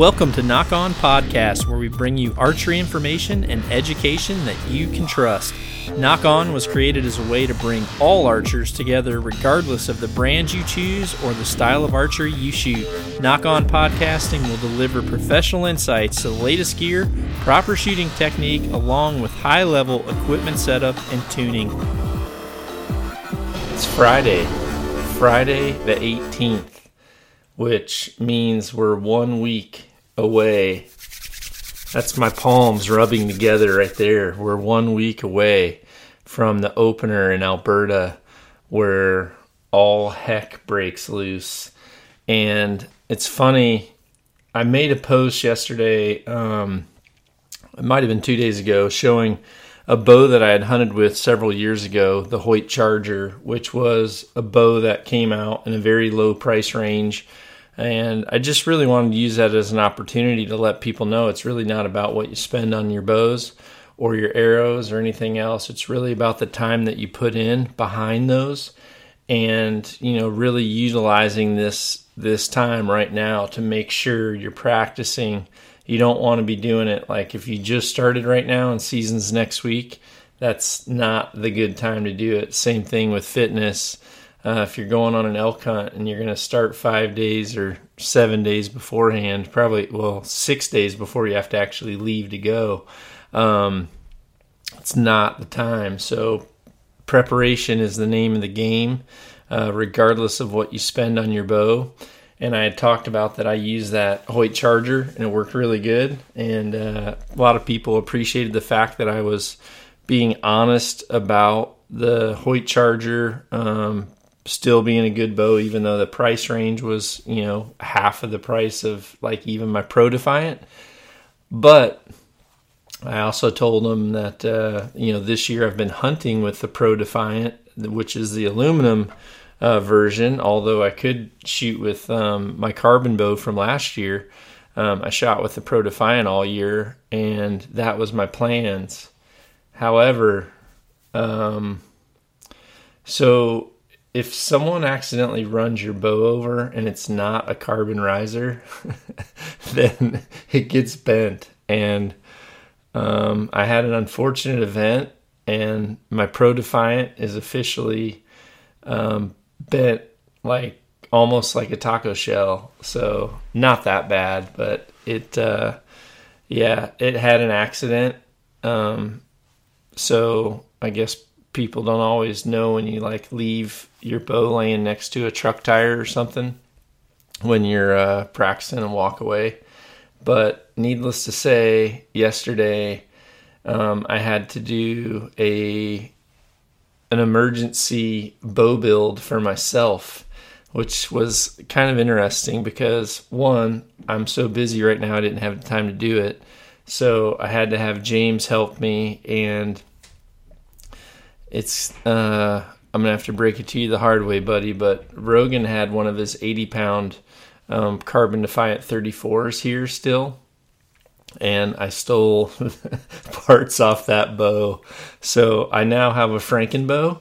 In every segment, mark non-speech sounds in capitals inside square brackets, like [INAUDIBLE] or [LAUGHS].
Welcome to Nock On Podcast, where we bring you archery information and education that you can trust. Nock On was created as a way to bring all archers together, regardless of the brand you choose or the style of archery you shoot. Nock On Podcasting will deliver professional insights to the latest gear, proper shooting technique, along with high level equipment setup and tuning. It's Friday, Friday the 18th which means we're one week away. That's my palms rubbing together right there. We're one week away from the opener in Alberta where all heck breaks loose. And it's funny, I made a post yesterday, um, it might have been two days ago, showing a bow that I had hunted with several years ago, the Hoyt Charger, which was a bow that came out in a very low price range and I just really wanted to use that as an opportunity to let people know it's really not about what you spend on your bows or your arrows or anything else. It's really about the time that you put in behind those and, you know, really utilizing this this time right now to make sure you're practicing. You don't want to be doing it like if you just started right now and season's next week, that's not the good time to do it. Same thing with fitness uh, if you're going on an elk hunt and you're going to start five days or seven days beforehand, probably, well, six days before you have to actually leave to go, um, it's not the time. So, preparation is the name of the game, uh, regardless of what you spend on your bow. And I had talked about that I used that Hoyt Charger and it worked really good. And uh, a lot of people appreciated the fact that I was being honest about the Hoyt Charger um, still being a good bow, even though the price range was, you know, half of the price of like even my Pro Defiant. But I also told them that, uh, you know, this year I've been hunting with the Pro Defiant, which is the aluminum uh, version, although I could shoot with um, my carbon bow from last year. Um, I shot with the Pro Defiant all year, and that was my plans. However, um, so if someone accidentally runs your bow over and it's not a carbon riser, [LAUGHS] then it gets bent. And um, I had an unfortunate event, and my Pro Defiant is officially um, bent like almost like a taco shell. So not that bad, but it, uh, yeah, it had an accident. Um, so I guess people don't always know when you like leave your bow laying next to a truck tire or something when you're uh, practicing and walk away. But needless to say, yesterday um, I had to do a an emergency bow build for myself, which was kind of interesting because one, I'm so busy right now I didn't have the time to do it. So I had to have James help me and it's uh, I'm gonna have to break it to you the hard way, buddy. But Rogan had one of his 80 pound um, carbon defiant 34s here still, and I stole [LAUGHS] parts off that bow. So I now have a Franken bow,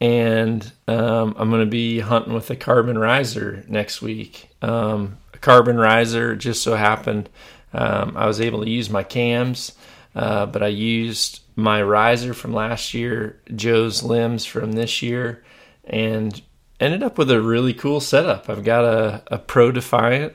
and um, I'm gonna be hunting with a carbon riser next week. Um, a carbon riser just so happened um, I was able to use my cams, uh, but I used my riser from last year, Joe's limbs from this year, and ended up with a really cool setup. I've got a, a Pro Defiant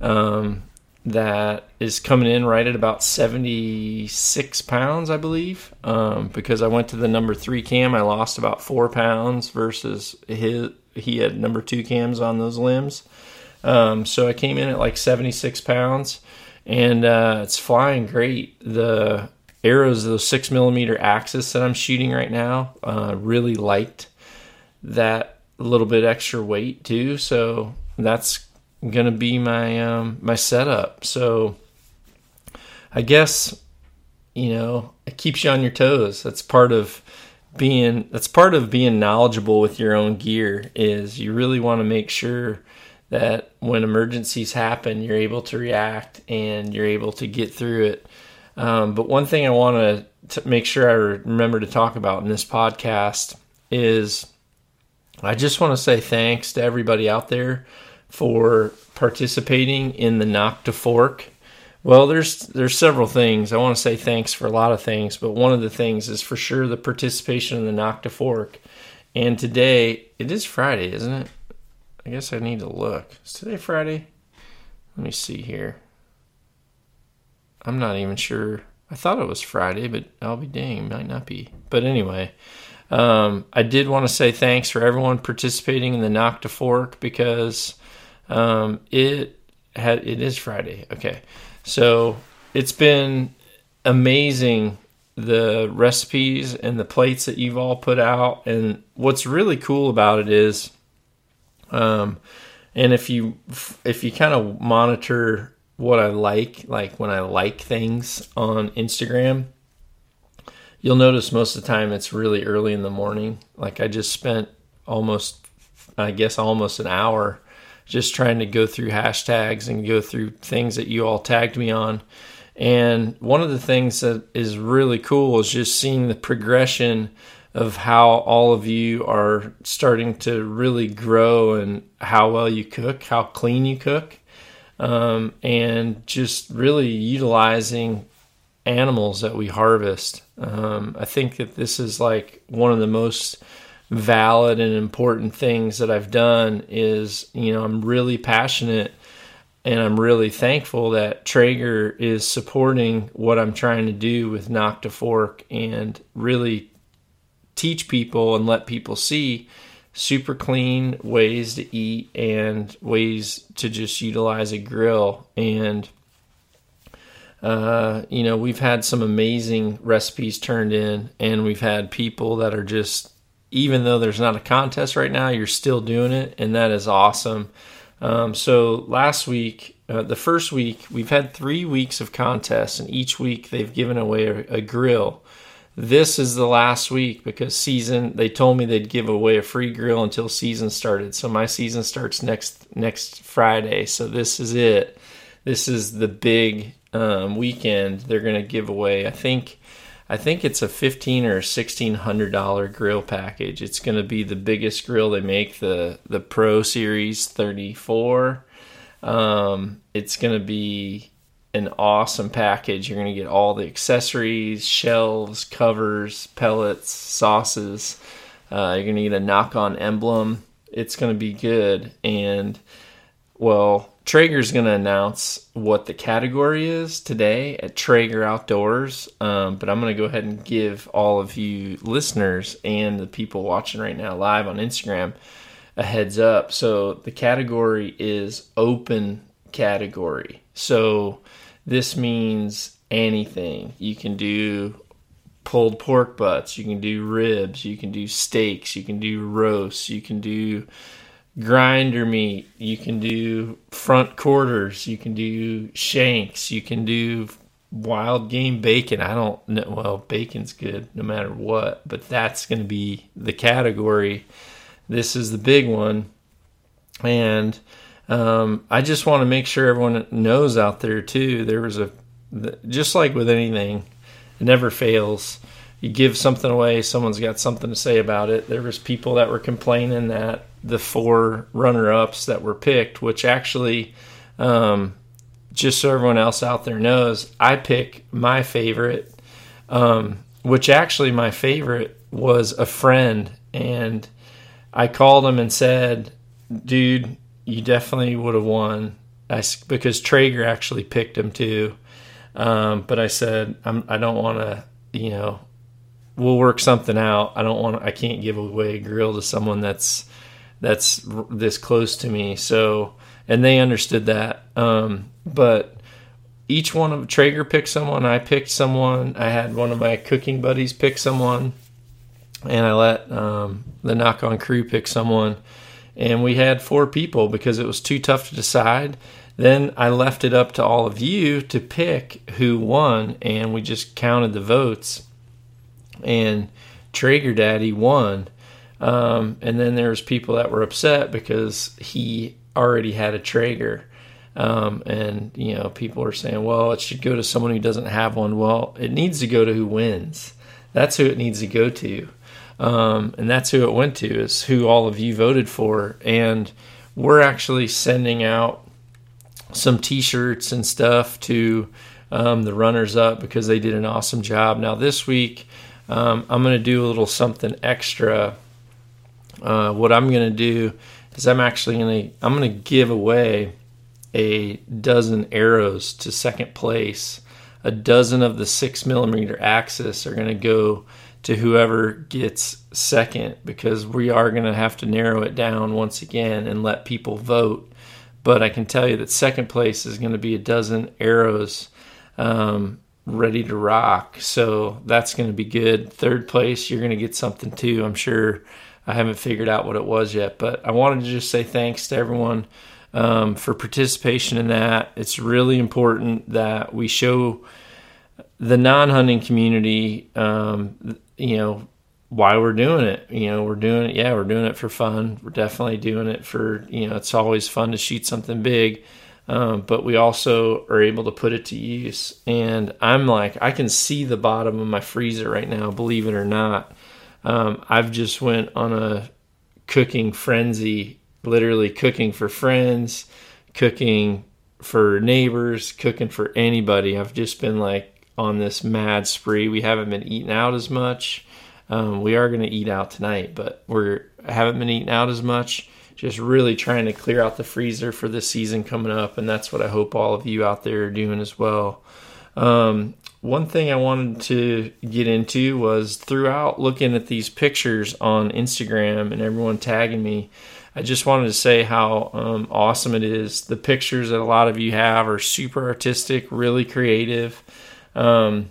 um, that is coming in right at about 76 pounds, I believe, um, because I went to the number three cam. I lost about four pounds versus his, he had number two cams on those limbs. Um, so I came in at like 76 pounds and uh, it's flying great. The arrows, those six millimeter axis that I'm shooting right now, uh, really liked that little bit extra weight too. So that's gonna be my um, my setup. So I guess you know it keeps you on your toes. That's part of being that's part of being knowledgeable with your own gear is you really want to make sure that when emergencies happen you're able to react and you're able to get through it um, but one thing I want to make sure I remember to talk about in this podcast is I just want to say thanks to everybody out there for participating in the Nock to Fork. Well, there's there's several things. I want to say thanks for a lot of things, but one of the things is for sure the participation in the Nock to Fork. And today it is Friday, isn't it? I guess I need to look. Is today Friday? Let me see here. I'm not even sure. I thought it was Friday, but I'll be dang, might not be. But anyway, um, I did want to say thanks for everyone participating in the Nock to Fork because um, it had it is Friday. Okay, so it's been amazing the recipes and the plates that you've all put out, and what's really cool about it is, um, and if you if you kind of monitor what I like, like when I like things on Instagram, you'll notice most of the time it's really early in the morning. Like I just spent almost, I guess, almost an hour just trying to go through hashtags and go through things that you all tagged me on. And one of the things that is really cool is just seeing the progression of how all of you are starting to really grow and how well you cook, how clean you cook um, and just really utilizing animals that we harvest. Um, I think that this is like one of the most valid and important things that I've done is, you know, I'm really passionate and I'm really thankful that Traeger is supporting what I'm trying to do with Nock to Fork and really teach people and let people see super clean ways to eat and ways to just utilize a grill. And, uh, you know, we've had some amazing recipes turned in, and we've had people that are just, even though there's not a contest right now, you're still doing it, and that is awesome. Um, so last week, uh, the first week, we've had three weeks of contests, and each week they've given away a, a grill this is the last week because season they told me they'd give away a free grill until season started. So my season starts next next friday. So this is it. This is the big um, weekend they're going to give away. I think i think it's a 15 or 1600 dollar grill package. It's going to be the biggest grill. They make the the pro series 34 um, it's going to be an awesome package. You're going to get all the accessories, shelves, covers, pellets, sauces. Uh, you're going to get a nock on emblem. It's going to be good. And, well, Traeger's going to announce what the category is today at Traeger Outdoors. Um, but I'm going to go ahead and give all of you listeners and the people watching right now live on Instagram a heads up. So the category is open category. So this means anything. You can do pulled pork butts, you can do ribs, you can do steaks, you can do roasts, you can do grinder meat, you can do front quarters, you can do shanks, you can do wild game bacon. I don't know. Well, bacon's good no matter what, but that's going to be the category. This is the big one. And um, I just want to make sure everyone knows out there too. There was a just like with anything, it never fails. You give something away, someone's got something to say about it. There was people that were complaining that the four runner-ups that were picked, which actually, um, just so everyone else out there knows, I pick my favorite, um, which actually my favorite was a friend, and I called him and said, "Dude, you definitely would have won. I, because Traeger actually picked him too. Um, but I said, I'm, I don't want to, you know, we'll work something out. I don't want, I can't give away a grill to someone that's, that's this close to me. So, and they understood that. Um, but each one of Traeger picked someone. I picked someone. I had one of my cooking buddies pick someone, and I let um, the nock on crew pick someone and we had four people because it was too tough to decide. Then I left it up to all of you to pick who won, and we just counted the votes. And Traeger Daddy won. Um, and then there was people that were upset because he already had a Traeger. Um, and you know, people are saying, "Well, it should go to someone who doesn't have one." Well, it needs to go to who wins. That's who it needs to go to um, and that's who it went to. Is who all of you voted for, and we're actually sending out some t-shirts and stuff to um, the runners up because they did an awesome job. Now this week, um, I'm going to do a little something extra. Uh, what I'm going to do is I'm actually going to I'm going to give away a dozen arrows to second place. A dozen of the six millimeter axis are going to go to whoever gets second because we are going to have to narrow it down once again and let people vote. But I can tell you that second place is going to be a dozen arrows um, ready to rock. So that's going to be good. Third place, you're going to get something too. I'm sure I haven't figured out what it was yet, but I wanted to just say thanks to everyone um, for participation in that. It's really important that we show the non-hunting community, um, you know, why we're doing it. You know, we're doing it. Yeah, we're doing it for fun. We're definitely doing it for you know. It's always fun to shoot something big, um, but we also are able to put it to use. And I'm like, I can see the bottom of my freezer right now. Believe it or not, um, I've just went on a cooking frenzy. Literally cooking for friends, cooking for neighbors, cooking for anybody. I've just been like on this mad spree. We haven't been eating out as much. Um, we are going to eat out tonight, but we're haven't been eating out as much. Just really trying to clear out the freezer for the season coming up, and that's what I hope all of you out there are doing as well. Um, one thing I wanted to get into was throughout looking at these pictures on Instagram and everyone tagging me. I just wanted to say how um, awesome it is. The pictures that a lot of you have are super artistic, really creative. Um,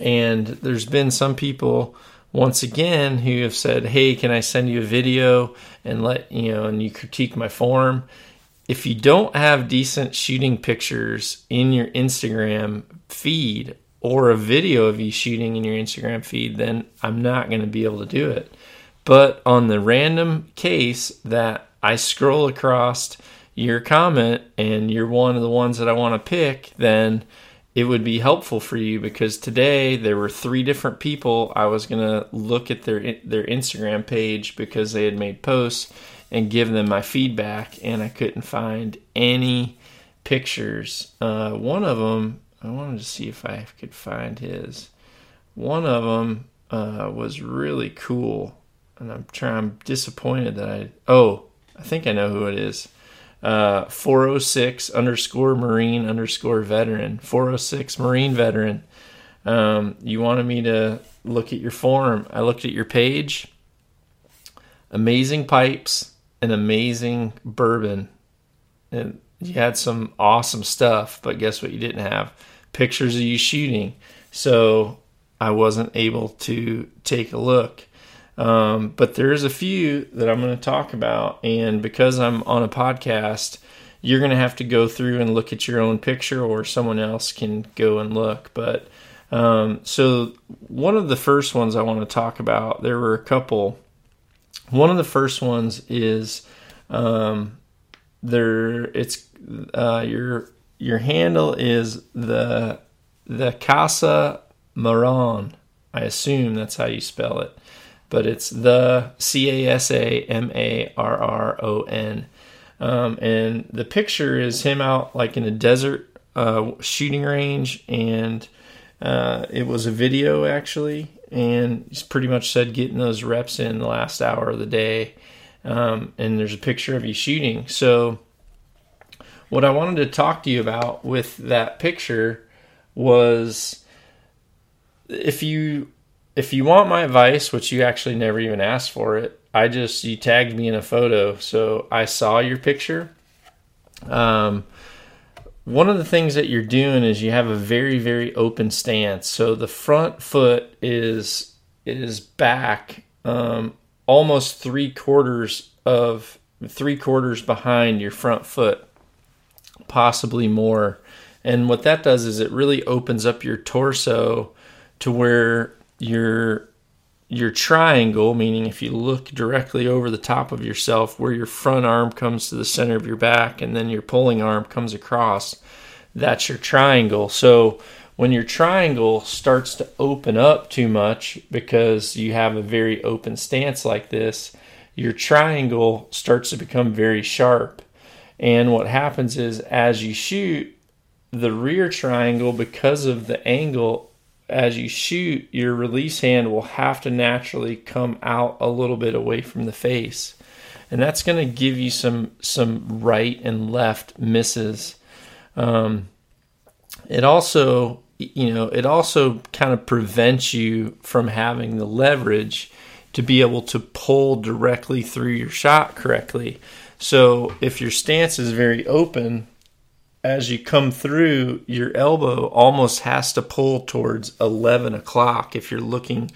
and there's been some people once again who have said, "Hey, can I send you a video and let you know and you critique my form?" If you don't have decent shooting pictures in your Instagram feed or a video of you shooting in your Instagram feed, then I'm not going to be able to do it. But on the random case that I scroll across your comment and you're one of the ones that I want to pick, then it would be helpful for you because today there were three different people I was going to look at their their Instagram page because they had made posts and give them my feedback and I couldn't find any pictures. Uh, one of them I wanted to see if I could find his. One of them uh, was really cool and I'm trying I'm disappointed that I oh I think I know who it is uh, 406 underscore Marine underscore veteran. 406 Marine veteran. Um, you wanted me to look at your form. I looked at your page. Amazing pipes and amazing bourbon. And you had some awesome stuff, but guess what you didn't have? Pictures of you shooting. So I wasn't able to take a look. Um, but there's a few that I'm going to talk about, and because I'm on a podcast, you're going to have to go through and look at your own picture, or someone else can go and look. But um, so one of the first ones I want to talk about, there were a couple. One of the first ones is um, there. It's uh, your your handle is the the Casa Maron. I assume that's how you spell it but it's the C A S A M A R R O N. Um, and the picture is him out like in a desert uh, shooting range, and uh, it was a video actually, and he's pretty much said getting those reps in the last hour of the day. Um, and there's a picture of you shooting. So, what I wanted to talk to you about with that picture was if you if you want my advice, which you actually never even asked for it, I just you tagged me in a photo, so I saw your picture. Um, one of the things that you're doing is you have a very very open stance. So the front foot is is back um, almost three quarters of three quarters behind your front foot, possibly more. And what that does is it really opens up your torso to where your your triangle, meaning if you look directly over the top of yourself, where your front arm comes to the center of your back and then your pulling arm comes across, that's your triangle. So when your triangle starts to open up too much because you have a very open stance like this, your triangle starts to become very sharp. And what happens is as you shoot, the rear triangle, because of the angle, as you shoot, your release hand will have to naturally come out a little bit away from the face. And that's going to give you some some right and left misses. Um, it also, you know, it also kind of prevents you from having the leverage to be able to pull directly through your shot correctly. So if your stance is very open, as you come through, your elbow almost has to pull towards 11 o'clock. If you're looking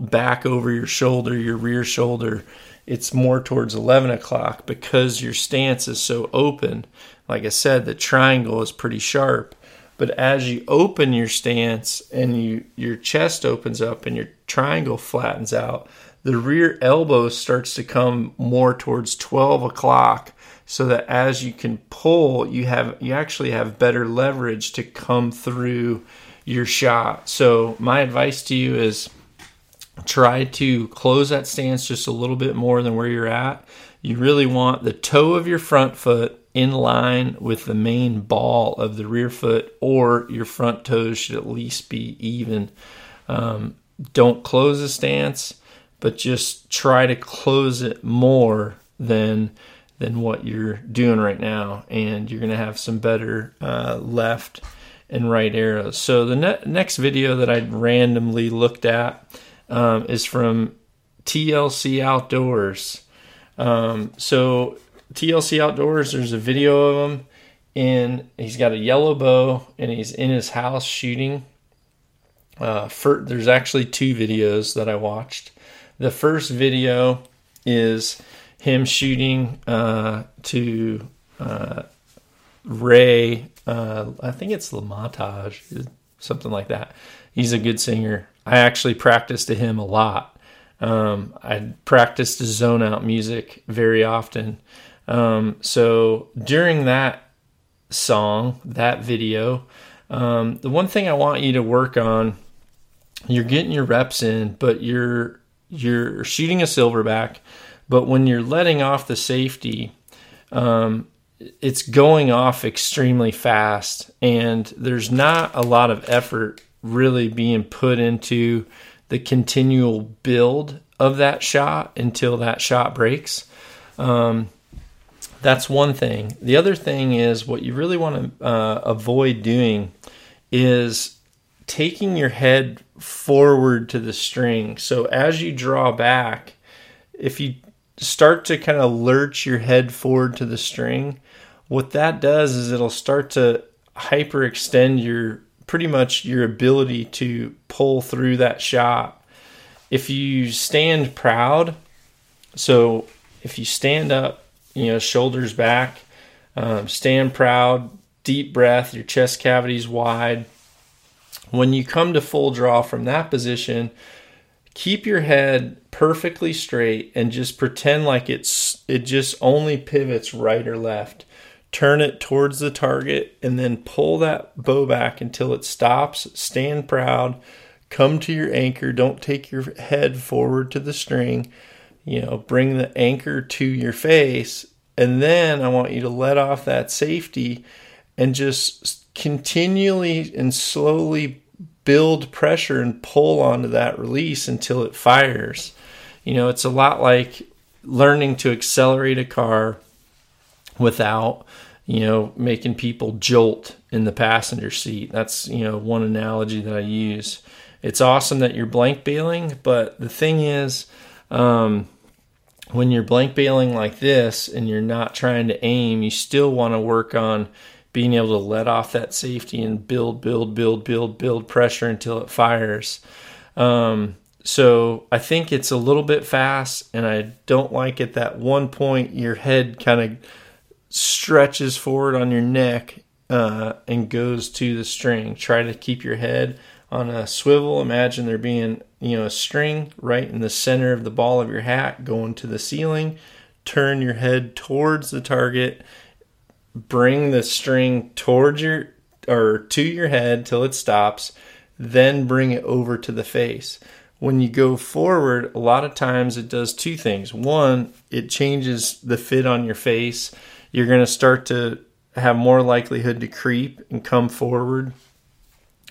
back over your shoulder, your rear shoulder, it's more towards 11 o'clock because your stance is so open. Like I said, the triangle is pretty sharp. But as you open your stance and you your chest opens up and your triangle flattens out, the rear elbow starts to come more towards 12 o'clock so that as you can pull you have you actually have better leverage to come through your shot. So my advice to you is try to close that stance just a little bit more than where you're at. You really want the toe of your front foot in line with the main ball of the rear foot or your front toes should at least be even. Um, don't close the stance but just try to close it more than than what you're doing right now, and you're going to have some better uh, left and right arrows. So the ne- next video that I randomly looked at um, is from TLC Outdoors. Um, so TLC Outdoors, there's a video of him, and he's got a yellow bow, and he's in his house shooting. Uh, for, there's actually two videos that I watched. The first video is him shooting uh, to uh, Ray. Uh, I think it's LaMontagne, something like that. He's a good singer. I actually practiced to him a lot. Um, I practiced to zone out music very often. Um, so during that song, that video, um, the one thing I want you to work on, you're getting your reps in, but you're you're shooting a silverback but when you're letting off the safety, um, it's going off extremely fast, and there's not a lot of effort really being put into the continual build of that shot until that shot breaks. Um, that's one thing. The other thing is what you really want to uh, avoid doing is taking your head forward to the string. So as you draw back, if you start to kind of lurch your head forward to the string, what that does is it'll start to hyperextend your pretty much your ability to pull through that shot. If you stand proud, so if you stand up, you know, shoulders back, um, stand proud, deep breath, your chest cavities wide. When you come to full draw from that position, keep your head perfectly straight and just pretend like it's it just only pivots right or left. Turn it towards the target and then pull that bow back until it stops stand proud come to your anchor. Don't take your head forward to the string. You know bring the anchor to your face. And then i want you to let off that safety and just continually and slowly build pressure and pull onto that release until it fires. You know, it's a lot like learning to accelerate a car without, you know, making people jolt in the passenger seat. That's, you know, one analogy that I use. It's awesome that you're blank bailing, but the thing is, um, when you're blank bailing like this and you're not trying to aim, you still want to work on being able to let off that safety and build, build, build, build, build pressure until it fires. Um, so I think it's a little bit fast, and I don't like at that one point your head kind of stretches forward on your neck uh, and goes to the string. Try to keep your head on a swivel. Imagine there being you know a string right in the center of the ball of your hat going to the ceiling. Turn your head towards the target bring the string towards your or to your head till it stops, then bring it over to the face. when you go forward, a lot of times it does two things. One, it changes the fit on your face. You're going to start to have more likelihood to creep and come forward.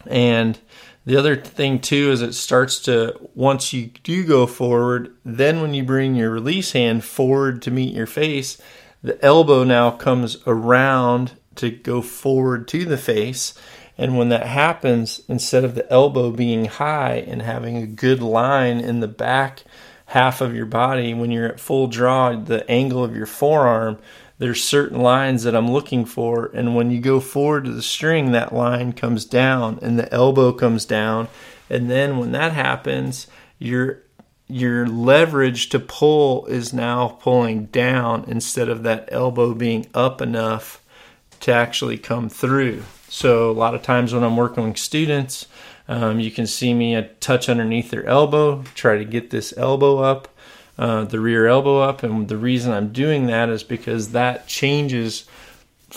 And the other thing too is it starts to once you do go forward, then when you bring your release hand forward to meet your face, the elbow now comes around to go forward to the face. And when that happens, instead of the elbow being high and having a good line in the back half of your body, when you're at full draw, the angle of your forearm there's certain lines that I'm looking for. And when you go forward to the string, that line comes down and the elbow comes down. And then when that happens, your your leverage to pull is now pulling down instead of that elbow being up enough to actually come through. So a lot of times when I'm working with students, um, you can see me a touch underneath their elbow, try to get this elbow up uh, the rear elbow up. And the reason I'm doing that is because that changes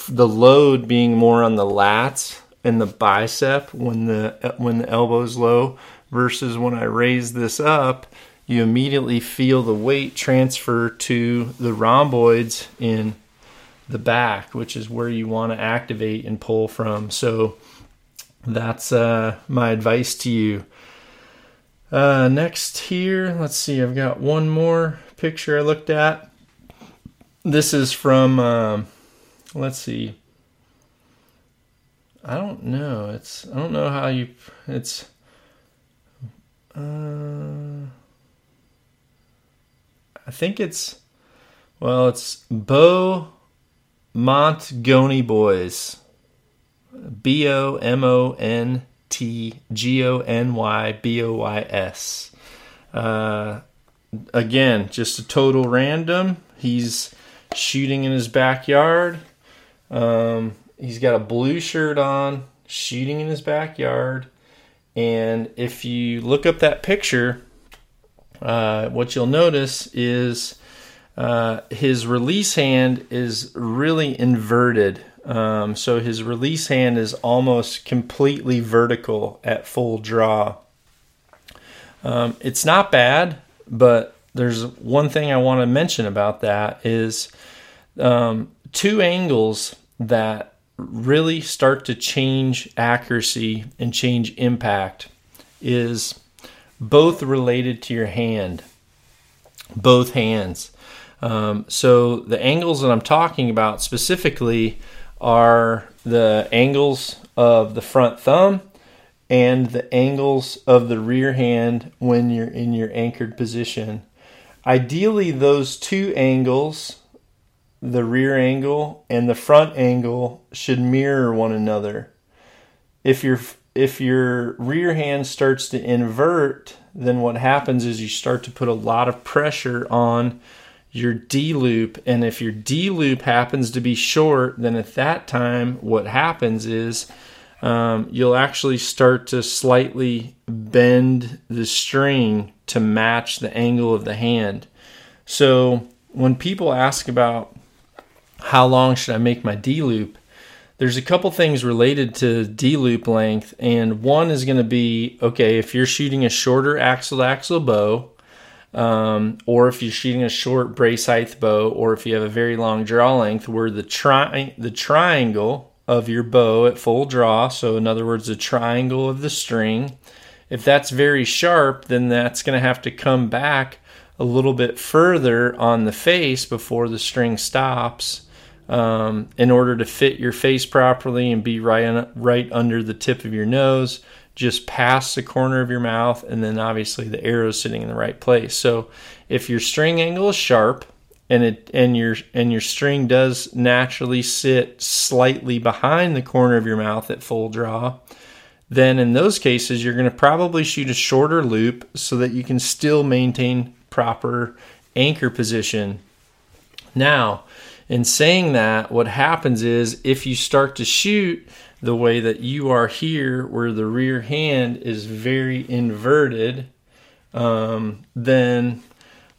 the load being more on the lats and the bicep when the when the elbow is low versus when I raise this up you immediately feel the weight transfer to the rhomboids in the back which is where you want to activate and pull from so that's uh, my advice to you uh, next here, let's see, I've got one more picture I looked at. This is from, um, let's see. I don't know. It's, I don't know how you, it's, uh, I think it's, well, it's Bo Montgony Boys. B O M O N T G O N Y B O Y S. Uh, again, just a total random. He's shooting in his backyard. Um, he's got a blue shirt on, shooting in his backyard. And if you look up that picture, uh, what you'll notice is uh, his release hand is really inverted. Um, so his release hand is almost completely vertical at full draw. Um, it's not bad, but there's one thing I want to mention about that is um, two angles that really start to change accuracy and change impact is both related to your hand, both hands. Um, so the angles that I'm talking about specifically are the angles of the front thumb and the angles of the rear hand when you're in your anchored position. Ideally, those two angles, the rear angle and the front angle, should mirror one another. If your if your rear hand starts to invert, then what happens is you start to put a lot of pressure on your D loop. And if your D loop happens to be short, then at that time, what happens is um, you'll actually start to slightly bend the string to match the angle of the hand. So when people ask about how long should I make my D loop, there's a couple things related to D loop length, and one is going to be okay if you're shooting a shorter axle to axle bow um, or if you're shooting a short brace height bow, or if you have a very long draw length, where the tri- the triangle of your bow at full draw, so in other words, the triangle of the string, if that's very sharp, then that's going to have to come back a little bit further on the face before the string stops. Um, in order to fit your face properly and be right right under the tip of your nose just past the corner of your mouth, and then obviously the arrow is sitting in the right place. So if your string angle is sharp and it and your and your string does naturally sit slightly behind the corner of your mouth at full draw, then in those cases you're going to probably shoot a shorter loop so that you can still maintain proper anchor position. Now, in saying that, what happens is if you start to shoot the way that you are here, where the rear hand is very inverted, um, then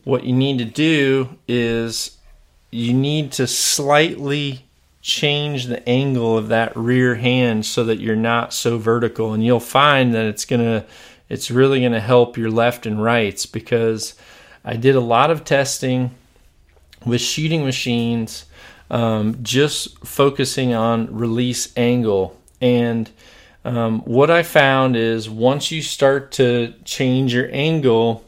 what you need to do is you need to slightly change the angle of that rear hand so that you're not so vertical. And you'll find that it's going to it's really going to help your left and rights because I did a lot of testing with shooting machines, um, just focusing on release angle. And um, what I found is once you start to change your angle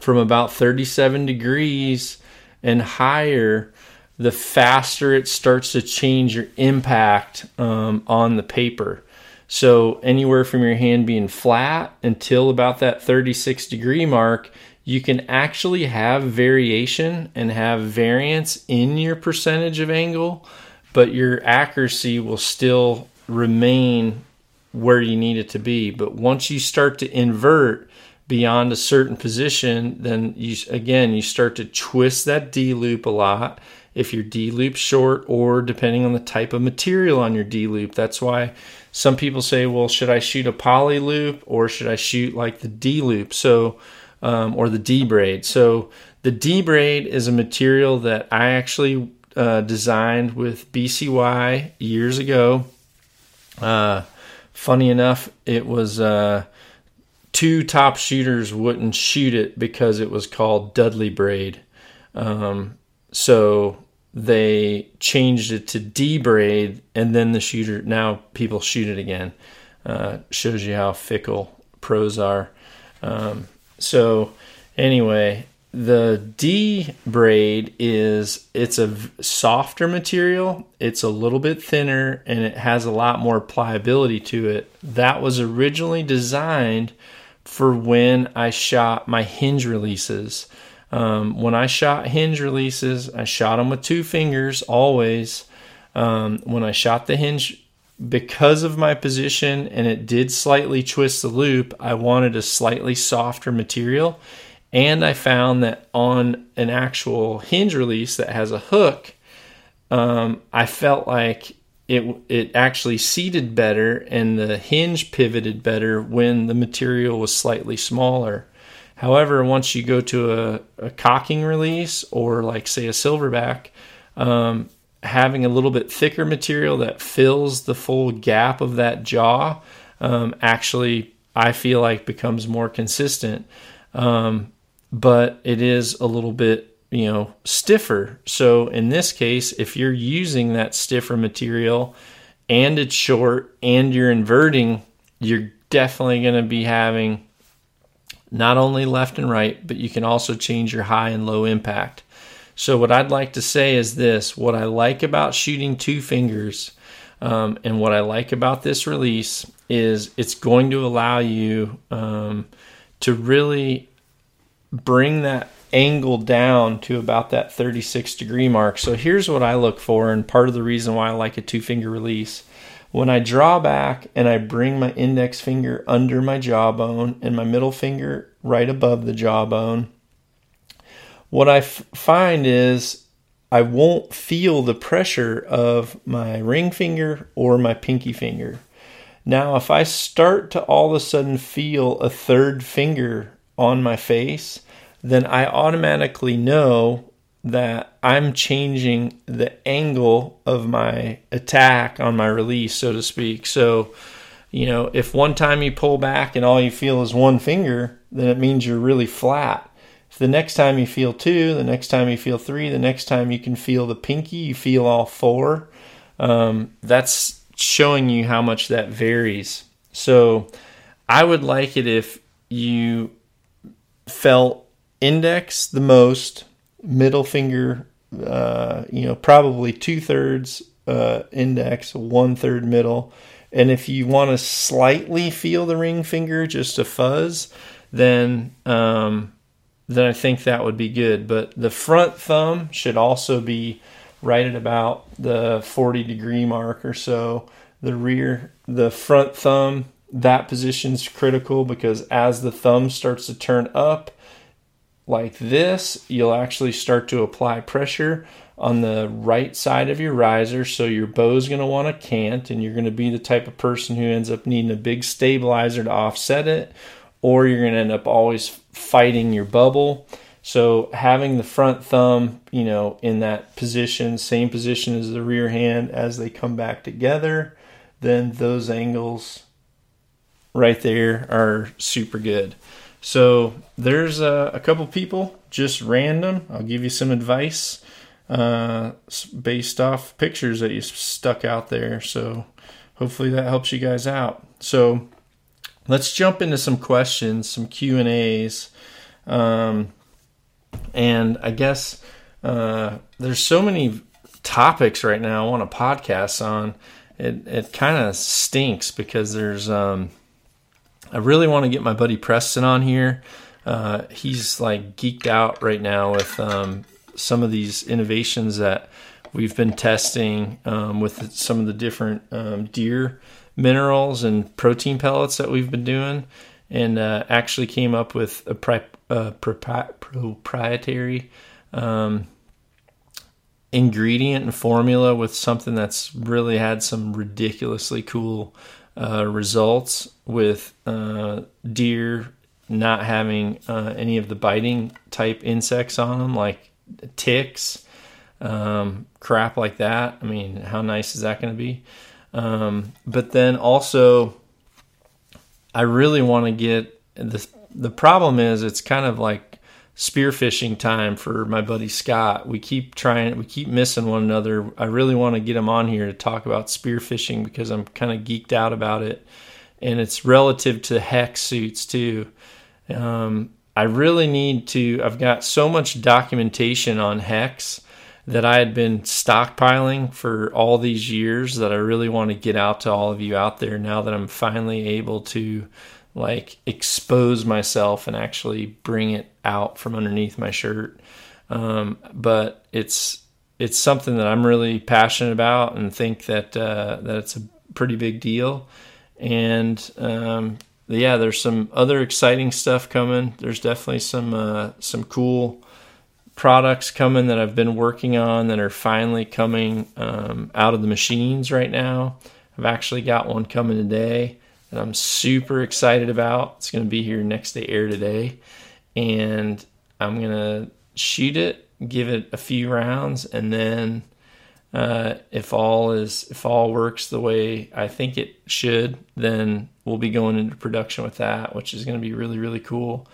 from about 37 degrees and higher, the faster it starts to change your impact um, on the paper. So, anywhere from your hand being flat until about that 36 degree mark, you can actually have variation and have variance in your percentage of angle, but your accuracy will still remain where you need it to be. But once you start to invert beyond a certain position, then you again you start to twist that D loop a lot if your D loop short or depending on the type of material on your D loop. That's why some people say, well, should I shoot a poly loop or should I shoot like the D loop? So, um, or the D braid. So the D braid is a material that I actually uh, designed with BCY years ago. Uh, funny enough, it was uh, two top shooters wouldn't shoot it because it was called Dudley braid. Um, so they changed it to D braid, and then the shooter now people shoot it again. Uh, shows you how fickle pros are. Um, so anyway, the D braid is it's a softer material. It's a little bit thinner and it has a lot more pliability to it. That was originally designed for when I shot my hinge releases. Um, when I shot hinge releases, I shot them with two fingers always. Um, when I shot the hinge, because of my position and it did slightly twist the loop, I wanted a slightly softer material. And I found that on an actual hinge release that has a hook, um, I felt like it it actually seated better and the hinge pivoted better when the material was slightly smaller. However, once you go to a, a cocking release or like say a silverback, um, having a little bit thicker material that fills the full gap of that jaw um, actually I feel like becomes more consistent. Um, but it is a little bit you know stiffer. So in this case, if you're using that stiffer material and it's short and you're inverting, you're definitely going to be having not only left and right, but you can also change your high and low impact. So, what I'd like to say is this what I like about shooting two fingers um, and what I like about this release is it's going to allow you um, to really bring that angle down to about that 36 degree mark. So, here's what I look for, and part of the reason why I like a two finger release when I draw back and I bring my index finger under my jawbone and my middle finger right above the jawbone, what I f- find is I won't feel the pressure of my ring finger or my pinky finger. Now, if I start to all of a sudden feel a third finger on my face, then I automatically know that I'm changing the angle of my attack on my release, so to speak. So, you know, if one time you pull back and all you feel is one finger, then it means you're really flat. The next time you feel two, the next time you feel three, the next time you can feel the pinky, you feel all four. Um, that's showing you how much that varies. So, I would like it if you felt index the most middle finger, uh, you know, probably two thirds uh, index, one third middle. And if you want to slightly feel the ring finger, just a fuzz, then um, then I think that would be good. But the front thumb should also be right at about the 40 degree mark or so. The rear, the front thumb, that position is critical because as the thumb starts to turn up, like this, you'll actually start to apply pressure on the right side of your riser. So your bow's going to want to cant, and you're going to be the type of person who ends up needing a big stabilizer to offset it, or you're going to end up always fighting your bubble. So having the front thumb, you know, in that position, same position as the rear hand as they come back together, then those angles right there are super good. So there's a, a couple people, just random. I'll give you some advice uh, based off pictures that you stuck out there. So hopefully that helps you guys out. So let's jump into some questions, some Q and A's, um, and I guess uh, there's so many topics right now I want to podcast on. It it kind of stinks because there's um, I really want to get my buddy Preston on here. Uh, he's like geeked out right now with um, some of these innovations that we've been testing um, with some of the different um, deer minerals and protein pellets that we've been doing, and uh, actually came up with a pri- uh, proprietary um, ingredient and formula with something that's really had some ridiculously cool uh, results with uh, deer not having uh, any of the biting type insects on them, like ticks, um, crap like that. I mean, how nice is that going to be? Um, but then also, I really want to get the the problem is it's kind of like spearfishing time for my buddy Scott. We keep trying, we keep missing one another. I really want to get him on here to talk about spearfishing because I'm kind of geeked out about it, and it's relative to hex suits too. Um, I really need to. I've got so much documentation on hex that I had been stockpiling for all these years that I really want to get out to all of you out there now that I'm finally able to like expose myself and actually bring it out from underneath my shirt. Um, but it's it's something that I'm really passionate about and think that uh, that it's a pretty big deal. And um, yeah, there's some other exciting stuff coming. There's definitely some uh, some cool products coming that I've been working on that are finally coming um, out of the machines right now. I've actually got one coming today that I'm super excited about. It's going to be here next day air today. And I'm going to shoot it, give it a few rounds, and then uh, if all is if all works the way I think it should, then we'll be going into production with that, which is going to be really really cool.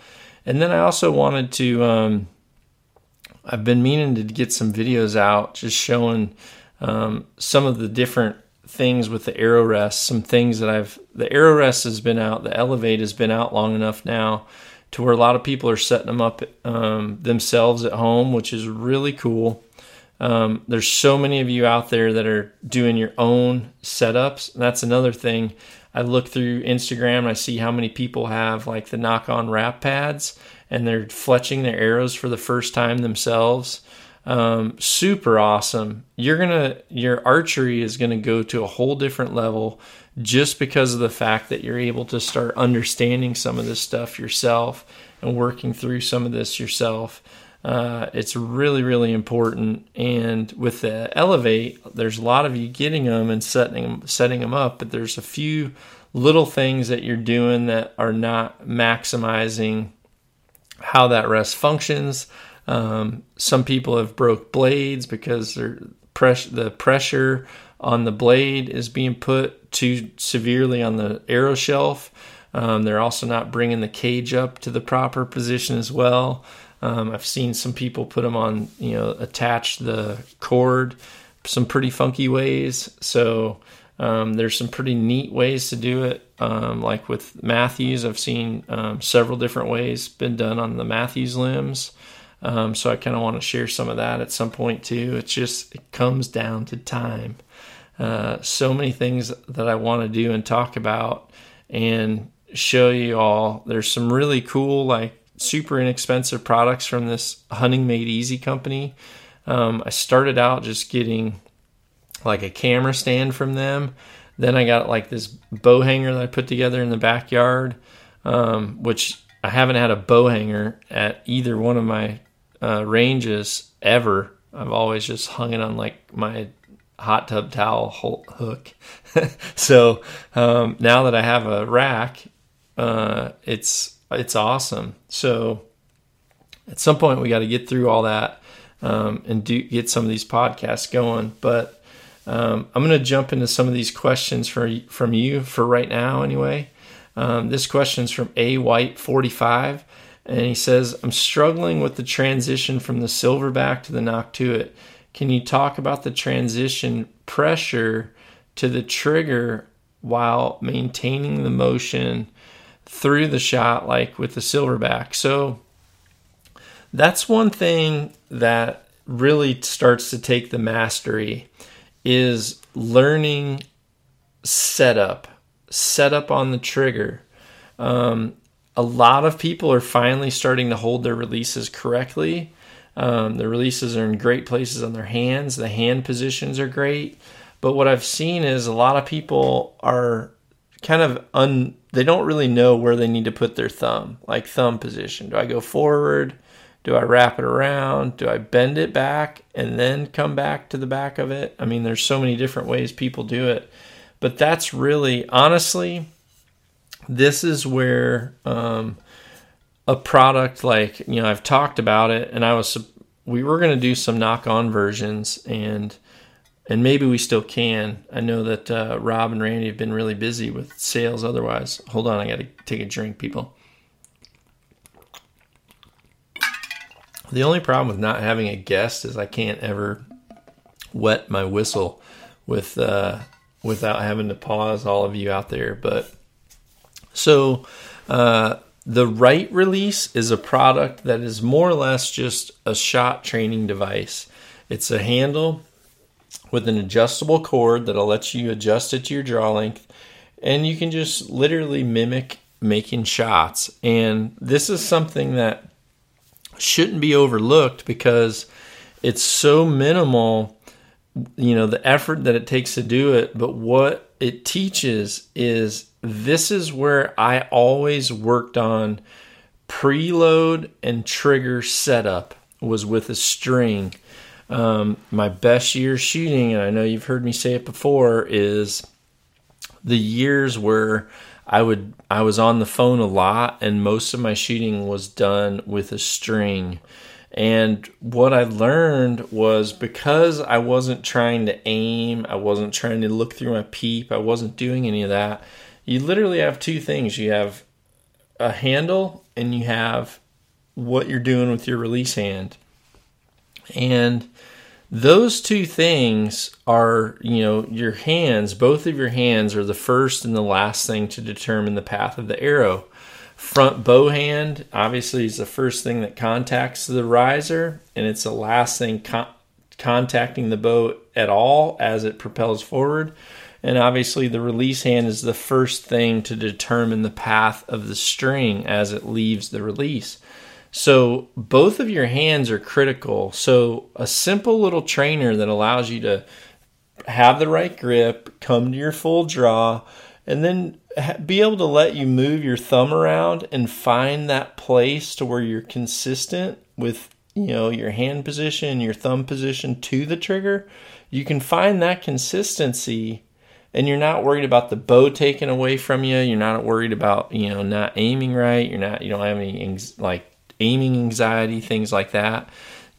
And then I also wanted to. Um, I've been meaning to get some videos out, just showing um, some of the different things with the AeroRest, some things that I've the AeroRest has been out, the Elevate has been out long enough now to where a lot of people are setting them up um, themselves at home, which is really cool. Um, there's so many of you out there that are doing your own setups. That's another thing. I look through Instagram and I see how many people have like the Nock On wrap pads and they're fletching their arrows for the first time themselves um, super awesome. You're gonna your archery is gonna go to a whole different level just because of the fact that you're able to start understanding some of this stuff yourself and working through some of this yourself. Uh, it's really really important. And with the elevate, there's a lot of you getting them and setting setting them up, but there's a few little things that you're doing that are not maximizing how that rest functions um, some people have broke blades because press- the pressure on the blade is being put too severely on the arrow shelf. Um, they're also not bringing the cage up to the proper position as well. Um, I've seen some people put them on, you know, attach the cord some pretty funky ways. So um, there's some pretty neat ways to do it. Um, like with Mathews, I've seen um, several different ways been done on the Mathews limbs. Um, so I kind of want to share some of that at some point too. It's just it comes down to time. Uh, so many things that I want to do and talk about and show you all. There's some really cool, like super inexpensive products from this Hunting Made Easy company. Um, I started out just getting like a camera stand from them. Then I got like this bow hanger that I put together in the backyard, um, which I haven't had a bow hanger at either one of my uh, ranges ever. I've always just hung it on like my hot tub towel hook. [LAUGHS] so um, now that I have a rack, uh, it's it's awesome. So at some point we got to get through all that um, and do get some of these podcasts going. But um, I'm going to jump into some of these questions for from you for right now, anyway. Um, this question is from A White 45, and he says, I'm struggling with the transition from the silverback to the Noctuit. Can you talk about the transition pressure to the trigger while maintaining the motion through the shot, like with the silverback? So that's one thing that really starts to take the mastery is learning setup, setup on the trigger. Um, a lot of people are finally starting to hold their releases correctly. Um, the releases are in great places on their hands. The hand positions are great. But what I've seen is a lot of people are kind of un, they don't really know where they need to put their thumb, like thumb position. Do I go forward? Do I wrap it around? Do I bend it back and then come back to the back of it? I mean, there's so many different ways people do it. But that's really, honestly, this is where um, a product like, you know, I've talked about it and I was, we were going to do some Nock On versions and, and maybe we still can. I know that uh, Rob and Randy have been really busy with sales otherwise. Hold on, I got to take a drink, people. The only problem with not having a guest is I can't ever wet my whistle with uh, without having to pause all of you out there. But so uh, the right release is a product that is more or less just a shot training device. It's a handle with an adjustable cord that'll let you adjust it to your draw length, and you can just literally mimic making shots. And this is something that shouldn't be overlooked because it's so minimal, you know, the effort that it takes to do it. But what it teaches is this is where I always worked on preload and trigger setup was with a string. Um, my best year shooting, and I know you've heard me say it before, is the years where I would I was on the phone a lot and most of my shooting was done with a string. And what I learned was because I wasn't trying to aim, I wasn't trying to look through my peep, I wasn't doing any of that. You literally have two things. You have a handle and you have what you're doing with your release hand. And those two things are, you know, your hands, both of your hands are the first and the last thing to determine the path of the arrow. Front bow hand, obviously, is the first thing that contacts the riser, and it's the last thing con- contacting the bow at all as it propels forward. And obviously, the release hand is the first thing to determine the path of the string as it leaves the release. So both of your hands are critical. So a simple little trainer that allows you to have the right grip, come to your full draw, and then be able to let you move your thumb around and find that place to where you're consistent with you know your hand position your thumb position to the trigger. You can find that consistency and you're not worried about the bow taken away from you. You're not worried about you know not aiming right. You're not you don't have any like aiming anxiety, things like that.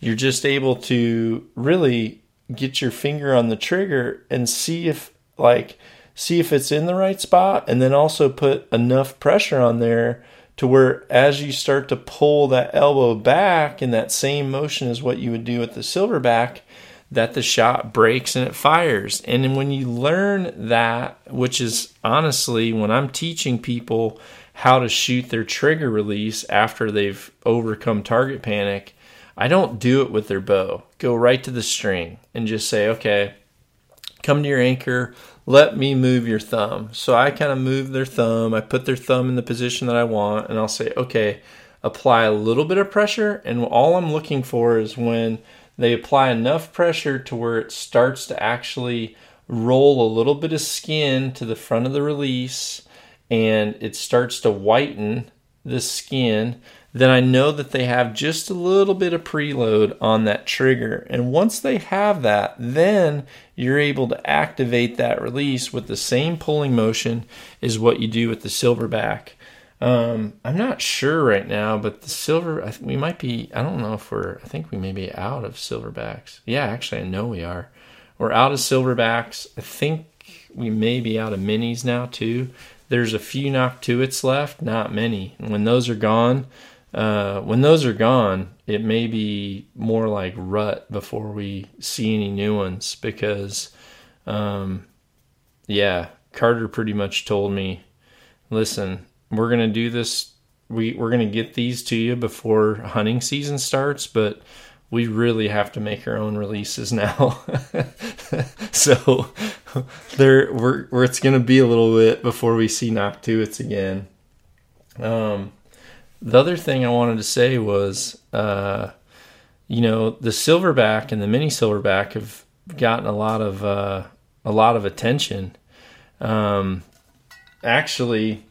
You're just able to really get your finger on the trigger and see if like see if it's in the right spot and then also put enough pressure on there to where as you start to pull that elbow back in that same motion as what you would do with the silverback that the shot breaks and it fires and when you learn that which is honestly when i'm teaching people how to shoot their trigger release after they've overcome target panic, I don't do it with their bow. Go right to the string and just say, okay, come to your anchor, let me move your thumb. So I kind of move their thumb, I put their thumb in the position that I want, and I'll say, okay, apply a little bit of pressure. And all I'm looking for is when they apply enough pressure to where it starts to actually roll a little bit of skin to the front of the release and it starts to whiten the skin, then I know that they have just a little bit of preload on that trigger. And once they have that, then you're able to activate that release with the same pulling motion as what you do with the silverback. Um, I'm not sure right now, but the silver, I we might be, I don't know if we're, I think we may be out of silverbacks. Yeah, actually, I know we are. We're out of silverbacks. I think we may be out of minis now too. There's a few Noctuits left, not many. When those are gone, uh, when those are gone, it may be more like rut before we see any new ones because, um, yeah, Carter pretty much told me, listen, we're gonna do this. We we're gonna get these to you before hunting season starts, but we really have to make our own releases now. [LAUGHS] so there, we're, we're, it's going to be a little bit before we see Noctuits again. Um, the other thing I wanted to say was, uh, you know, the silverback and the mini silverback have gotten a lot of uh, a lot of attention. Um, actually,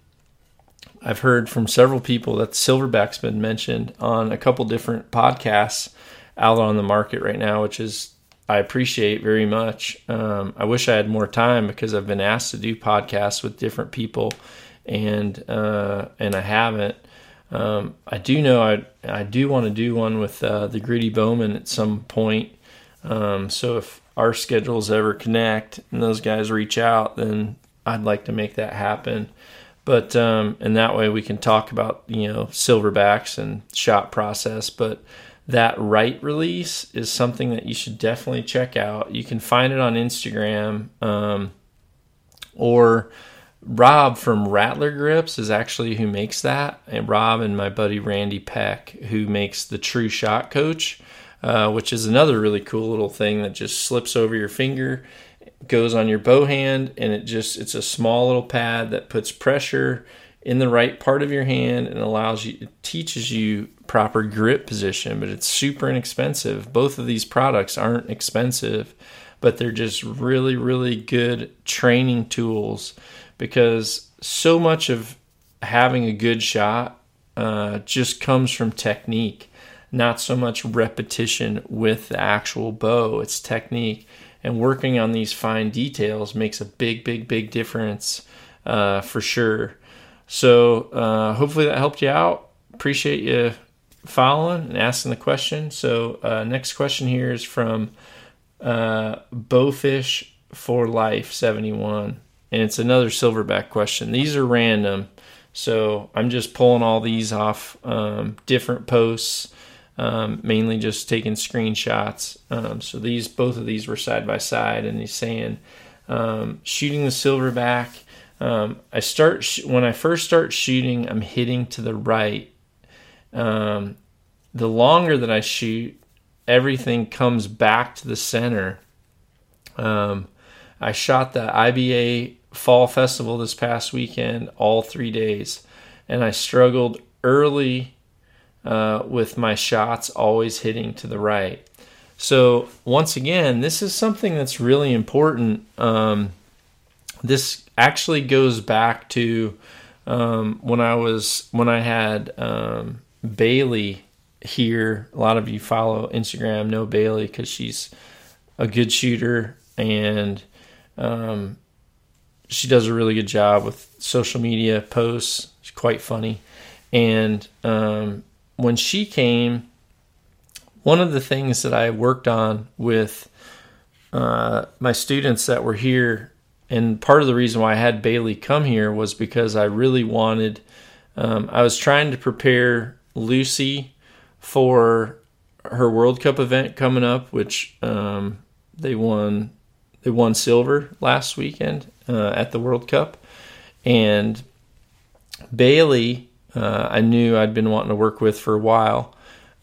I've heard from several people that silverback's been mentioned on a couple different podcasts out on the market right now, which is I appreciate very much. Um, I wish I had more time because I've been asked to do podcasts with different people, and uh, and I haven't. Um, I do know I I do want to do one with uh, the Gritty Bowman at some point. Um, so if our schedules ever connect and those guys reach out, then I'd like to make that happen. But um, and that way we can talk about you know silverbacks and shot process. But that right release is something that you should definitely check out. You can find it on Instagram, um, or Rob from Rattler Grips is actually who makes that, and Rob and my buddy Randy Peck who makes the True Shot Coach, uh, which is another really cool little thing that just slips over your finger, goes on your bow hand, and it just it's a small little pad that puts pressure in the right part of your hand and allows you it teaches you proper grip position but it's super inexpensive. Both of these products aren't expensive but they're just really really good training tools because so much of having a good shot uh, just comes from technique not so much repetition with the actual bow. It's technique and working on these fine details makes a big big big difference uh, for sure. So uh, hopefully that helped you out. Appreciate you following and asking the question. So uh, next question here is from uh, Bowfish for Life 71, and it's another silverback question. These are random, so I'm just pulling all these off um, different posts. Um, mainly just taking screenshots. Um, so these both of these were side by side, and he's saying um, shooting the silverback um, I start sh- when I first start shooting, I'm hitting to the right. Um, the longer that I shoot, everything comes back to the center. Um, I shot the IBA Fall Festival this past weekend, all three days, and I struggled early uh, with my shots always hitting to the right. So once again, this is something that's really important. Um, this actually goes back to um, when I was when I had um, Bailey here. A lot of you follow Instagram know Bailey because she's a good shooter and um, she does a really good job with social media posts. She's quite funny. And um, when she came, one of the things that I worked on with uh, my students that were here and part of the reason why I had Bailey come here was because I really wanted. Um, I was trying to prepare Lucy for her World Cup event coming up, which um, they won. They won silver last weekend uh, at the World Cup, and Bailey, uh, I knew I'd been wanting to work with for a while,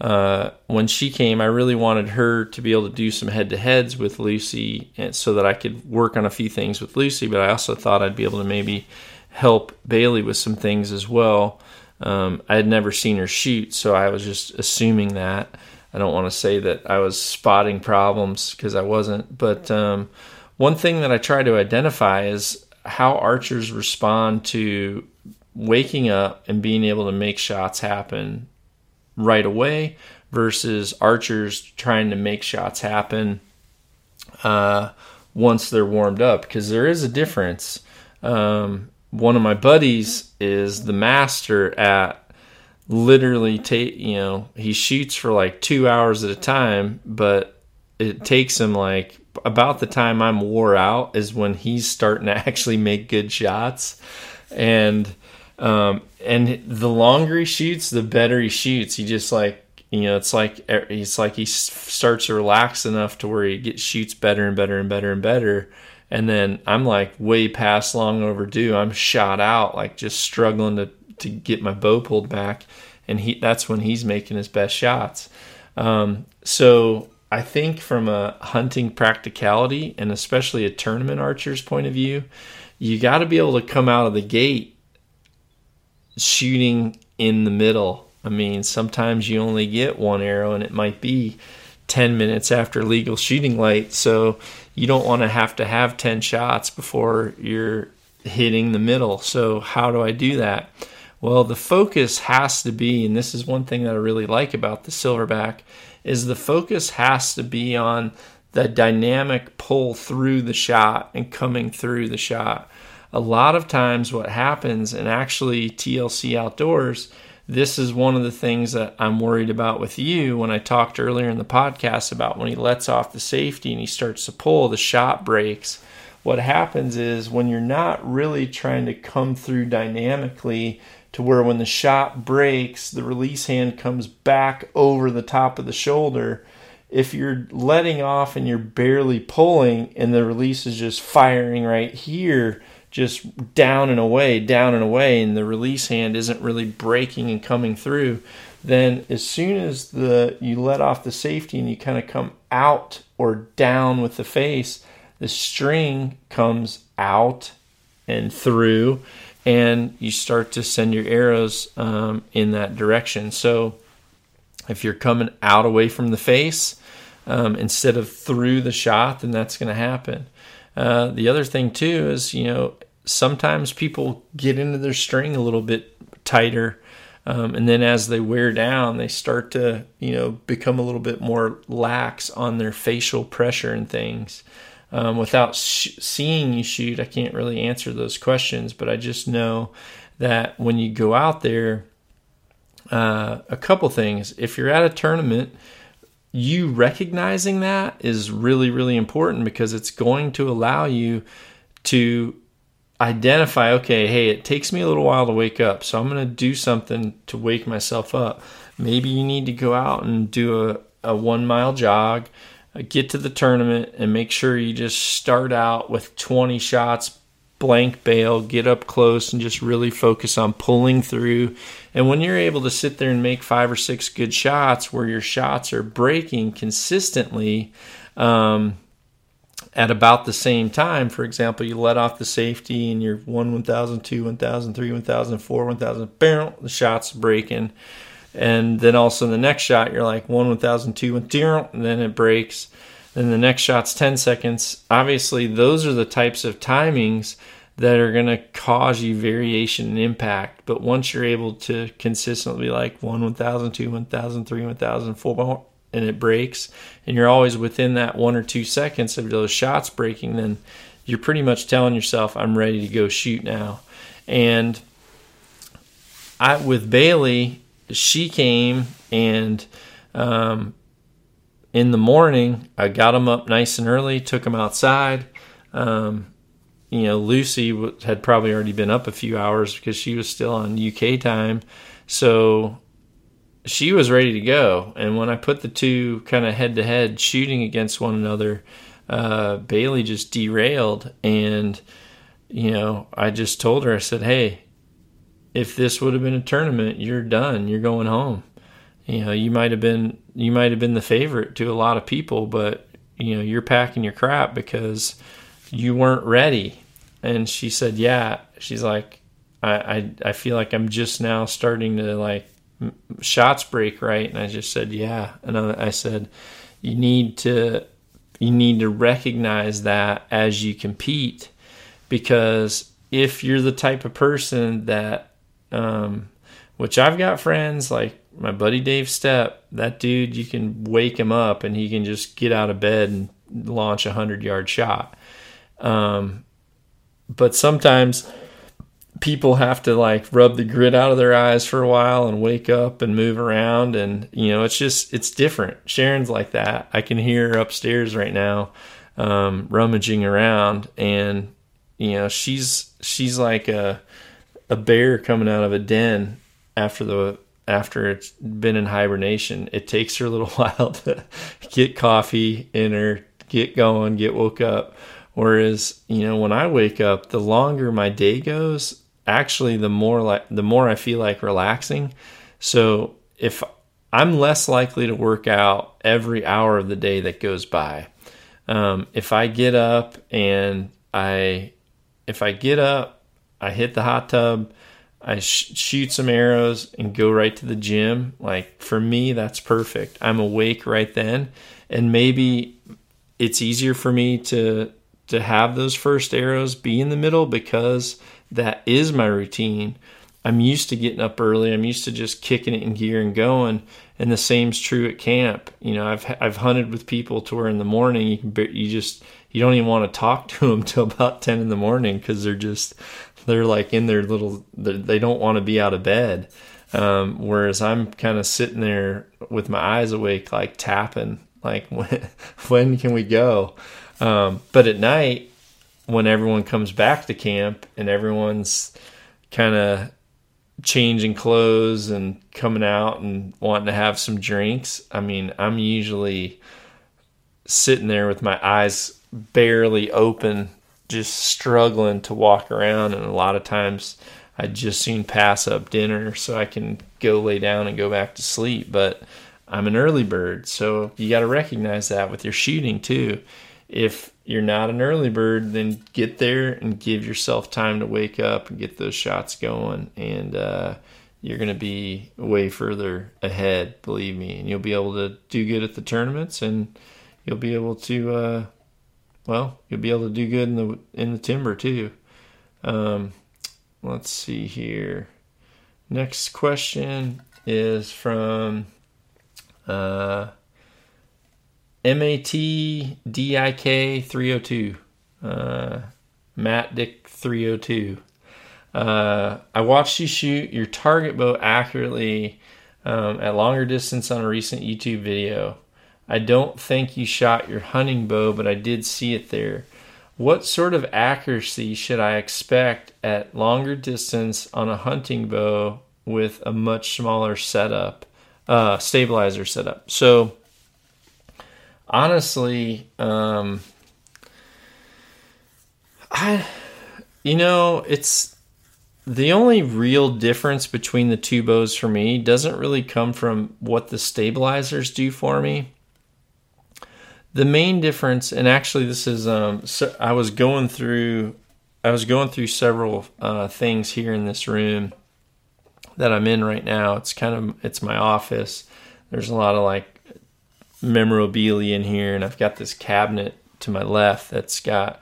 uh, when she came, I really wanted her to be able to do some head to heads with Lucy, and so that I could work on a few things with Lucy. But I also thought I'd be able to maybe help Bailey with some things as well. Um, I had never seen her shoot, so I was just assuming that. I don't want to say that I was spotting problems because I wasn't. But um, one thing that I try to identify is how archers respond to waking up and being able to make shots happen right away versus archers trying to make shots happen uh, once they're warmed up because there is a difference. Um, one of my buddies is the master at literally take you know he shoots for like two hours at a time but it takes him like about the time i'm wore out is when he's starting to [LAUGHS] actually make good shots and um, and the longer he shoots, the better he shoots. He just like you know, it's like it's like he starts to relax enough to where he gets shoots better and better and better and better. And then I'm like way past long overdue. I'm shot out, like just struggling to to get my bow pulled back, and he that's when he's making his best shots. Um, so I think from a hunting practicality and especially a tournament archer's point of view, you got to be able to come out of the gate shooting in the middle I mean, sometimes you only get one arrow and it might be 10 minutes after legal shooting light. So you don't want to have to have 10 shots before you're hitting the middle. So, how do I do that? Well, the focus has to be, and this is one thing that I really like about the silverback, is the focus has to be on the dynamic pull through the shot and coming through the shot. A lot of times, what happens, and actually TLC Outdoors, this is one of the things that I'm worried about with you when I talked earlier in the podcast about when he lets off the safety and he starts to pull, the shot breaks. What happens is when you're not really trying to come through dynamically to where when the shot breaks, the release hand comes back over the top of the shoulder. If you're letting off and you're barely pulling and the release is just firing right here, just down and away, down and away, and the release hand isn't really breaking and coming through, then as soon as the you let off the safety and you kind of come out or down with the face, the string comes out and through, and you start to send your arrows um, in that direction. So if you're coming out away from the face um, instead of through the shot, then that's going to happen. Uh, the other thing too is you know sometimes people get into their string a little bit tighter. Um, and then as they wear down, they start to, you know, become a little bit more lax on their facial pressure and things. Um, without sh- seeing you shoot, I can't really answer those questions, but I just know that when you go out there, uh, a couple things. If you're at a tournament, you recognizing that is really, really important because it's going to allow you to identify okay hey it takes me a little while to wake up so i'm going to do something to wake myself up. Maybe you need to go out and do a, a one mile jog get to the tournament and make sure you just start out with 20 shots blank bail get up close and just really focus on pulling through and when you're able to sit there and make five or six good shots where your shots are breaking consistently um, at about the same time, for example, you let off the safety and you're 1 1000, 2 1000, 3 1000, 4 1000, bam, the shot's breaking. And then also the next shot, you're like 1 1000, 2 and then it breaks. Then the next shot's 10 seconds. Obviously, those are the types of timings that are going to cause you variation and impact. But once you're able to consistently like 1 1000, 2 1000, 3 1000, 4 and it breaks and you're always within that one or two seconds of those shots breaking, then you're pretty much telling yourself, I'm ready to go shoot now. And I, with Bailey, she came and um, in the morning, I got him up nice and early, took him outside. Um, you know, Lucy had probably already been up a few hours because she was still on UK time. So she was ready to go. And when I put the two kind of head to head shooting against one another, uh, Bailey just derailed. And, you know, I just told her, I said, hey, if this would have been a tournament, you're done. You're going home. You know, you might have been you might have been the favorite to a lot of people, but you know, you're packing your crap because you weren't ready. And she said, Yeah. She's like, I, I, I feel like I'm just now starting to like shots break right? And i just said yeah. And i said you need to you need to recognize that as you compete because if you're the type of person that um, which i've got friends like my buddy dave stepp that dude you can wake him up and he can just get out of bed and launch a hundred yard shot. Um, but sometimes people have to like rub the grit out of their eyes for a while and wake up and move around and you know it's just it's different sharon's like that i can hear her upstairs right now um, rummaging around and you know she's she's like a a bear coming out of a den after the after it's been in hibernation. It takes her a little [LAUGHS] while to get coffee in her, get going, get woke up. Whereas, you know, when I wake up, the longer my day goes, actually the more like the more I feel like relaxing. So if I'm less likely to work out every hour of the day that goes by. Um, if I get up and I, if I get up, I hit the hot tub, I sh- shoot some arrows and go right to the gym. Like for me, that's perfect. I'm awake right then, and maybe it's easier for me to to have those first arrows be in the middle because that is my routine. I'm used to getting up early. I'm used to just kicking it in gear and going. And the same's true at camp. You know, I've I've hunted with people to where in the morning you can you just you don't even want to talk to them [LAUGHS] till about ten in the morning because they're just they're like in their little they don't want to be out of bed. Um, whereas I'm kind of sitting there with my eyes awake, like tapping, like when [LAUGHS] when can we go? Um, but at night, when everyone comes back to camp and everyone's kind of changing clothes and coming out and wanting to have some drinks, I mean, I'm usually sitting there with my eyes barely open, just struggling to walk around. And a lot of times I just soon pass up dinner so I can go lay down and go back to sleep. But I'm an early bird, so you got to recognize that with your shooting too. If you're not an early bird, then get there and give yourself time to wake up and get those shots going. And uh, you're going to be way further ahead, believe me. And you'll be able to do good at the tournaments, and you'll be able to, uh, well, you'll be able to do good in the in the timber too. Um, let's see here. Next question is from. Uh, MATDIK 302. Uh, Matt Dick 302. Uh, I watched you shoot your target bow accurately um, at longer distance on a recent YouTube video. I don't think you shot your hunting bow, but I did see it there. What sort of accuracy should I expect at longer distance on a hunting bow with a much smaller setup, uh, stabilizer setup? So, honestly, um, I, you know, it's the only real difference between the two bows for me doesn't really come from what the stabilizers do for me. The main difference, and actually, this is, um, so I was going through, I was going through several uh, things here in this room that I'm in right now. It's kind of, it's my office. There's a lot of like memorabilia in here, and I've got this cabinet to my left that's got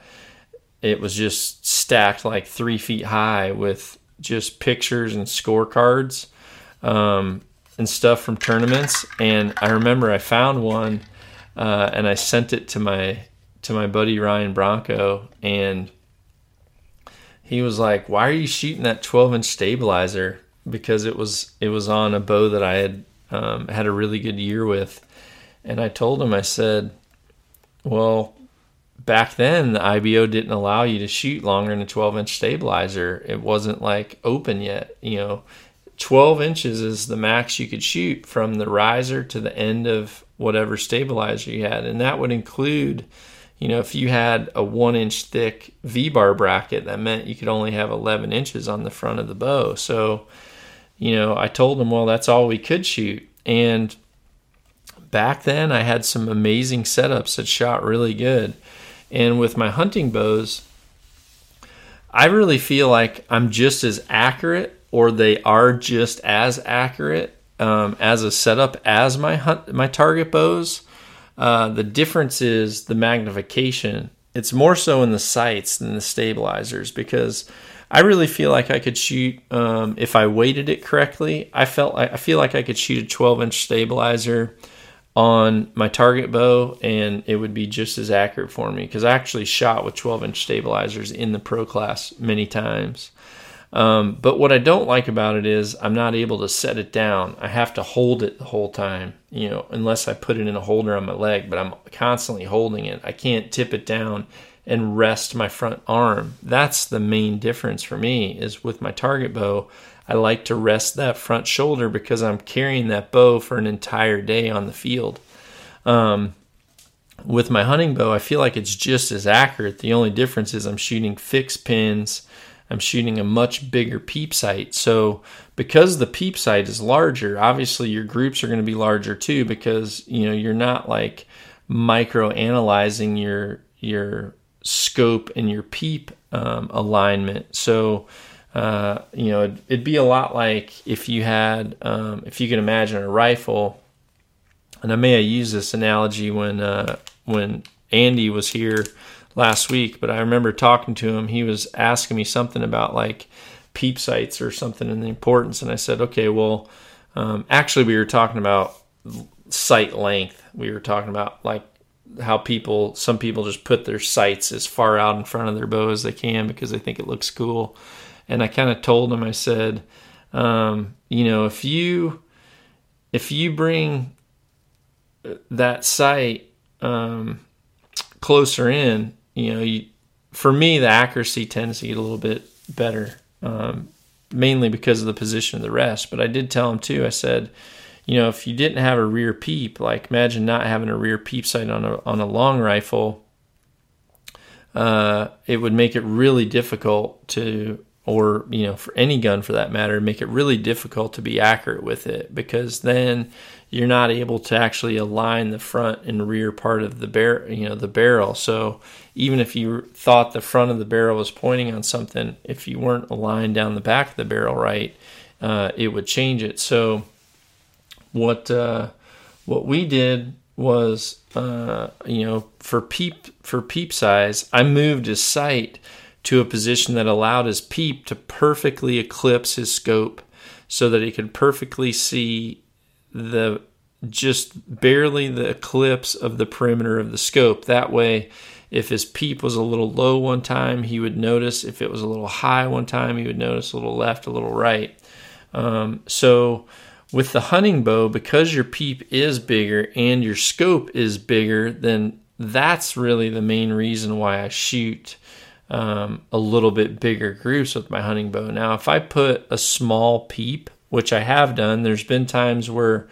it was just stacked like three feet high with just pictures and scorecards um, and stuff from tournaments. And I remember I found one uh, and I sent it to my to my buddy Ryan Bronco, and he was like, "Why are you shooting that 12 inch stabilizer?" Because it was it was on a bow that I had um, had a really good year with, and I told him, I said, well, back then the IBO didn't allow you to shoot longer than a 12 inch stabilizer. It wasn't like open yet. You know, 12 inches is the max you could shoot from the riser to the end of whatever stabilizer you had. And that would include, you know, if you had a one inch thick V bar bracket, that meant you could only have 11 inches on the front of the bow. So, you know, I told them, well, that's all we could shoot. And back then I had some amazing setups that shot really good. And with my hunting bows, I really feel like I'm just as accurate, or they are just as accurate um, as a setup as my hunt my target bows. Uh, the difference is the magnification. It's more so in the sights than the stabilizers because I really feel like I could shoot um, if I weighted it correctly. I felt I feel like I could shoot a 12 inch stabilizer on my target bow and it would be just as accurate for me because I actually shot with 12 inch stabilizers in the pro class many times. Um, but what I don't like about it is I'm not able to set it down. I have to hold it the whole time, you know, unless I put it in a holder on my leg, but I'm constantly holding it. I can't tip it down and rest my front arm. That's the main difference for me is with my target bow. I like to rest that front shoulder because I'm carrying that bow for an entire day on the field. Um, with my hunting bow, I feel like it's just as accurate. The only difference is I'm shooting fixed pins. I'm shooting a much bigger peep sight. So because the peep sight is larger, obviously your groups are going to be larger too because you know you're not like micro analyzing your your scope and your peep um, alignment. So uh, you know it'd, it'd, be a lot like if you had um, if you can imagine a rifle. And I may have used this analogy when uh, when Andy was here last week, but I remember talking to him. He was asking me something about like peep sights or something and the importance, and I said, okay, well, um, actually, we were talking about sight length. We were talking about like how people, some people just put their sights as far out in front of their bow as they can because they think it looks cool. And I kind of told him, I said, um, you know, if you if you bring that sight um, closer in, you know, you, for me, the accuracy tends to get a little bit better, um, mainly because of the position of the rest. But I did tell him too. I said, you know, if you didn't have a rear peep, like imagine not having a rear peep sight on a on a long rifle, uh, it would make it really difficult to, or you know, for any gun for that matter, make it really difficult to be accurate with it because then you're not able to actually align the front and rear part of the bar- you know the barrel. So even if you thought the front of the barrel was pointing on something, if you weren't aligned down the back of the barrel right, uh, it would change it. So what uh, what we did was uh, you know for peep for peep size, I moved his sight to a position that allowed his peep to perfectly eclipse his scope so that he could perfectly see the just barely the eclipse of the perimeter of the scope. That way, if his peep was a little low one time, he would notice. If it was a little high one time, he would notice a little left, a little right. Um, so, with the hunting bow, because your peep is bigger and your scope is bigger, then that's really the main reason why I shoot um, a little bit bigger groups with my hunting bow. Now, if I put a small peep which I have done. There's been times where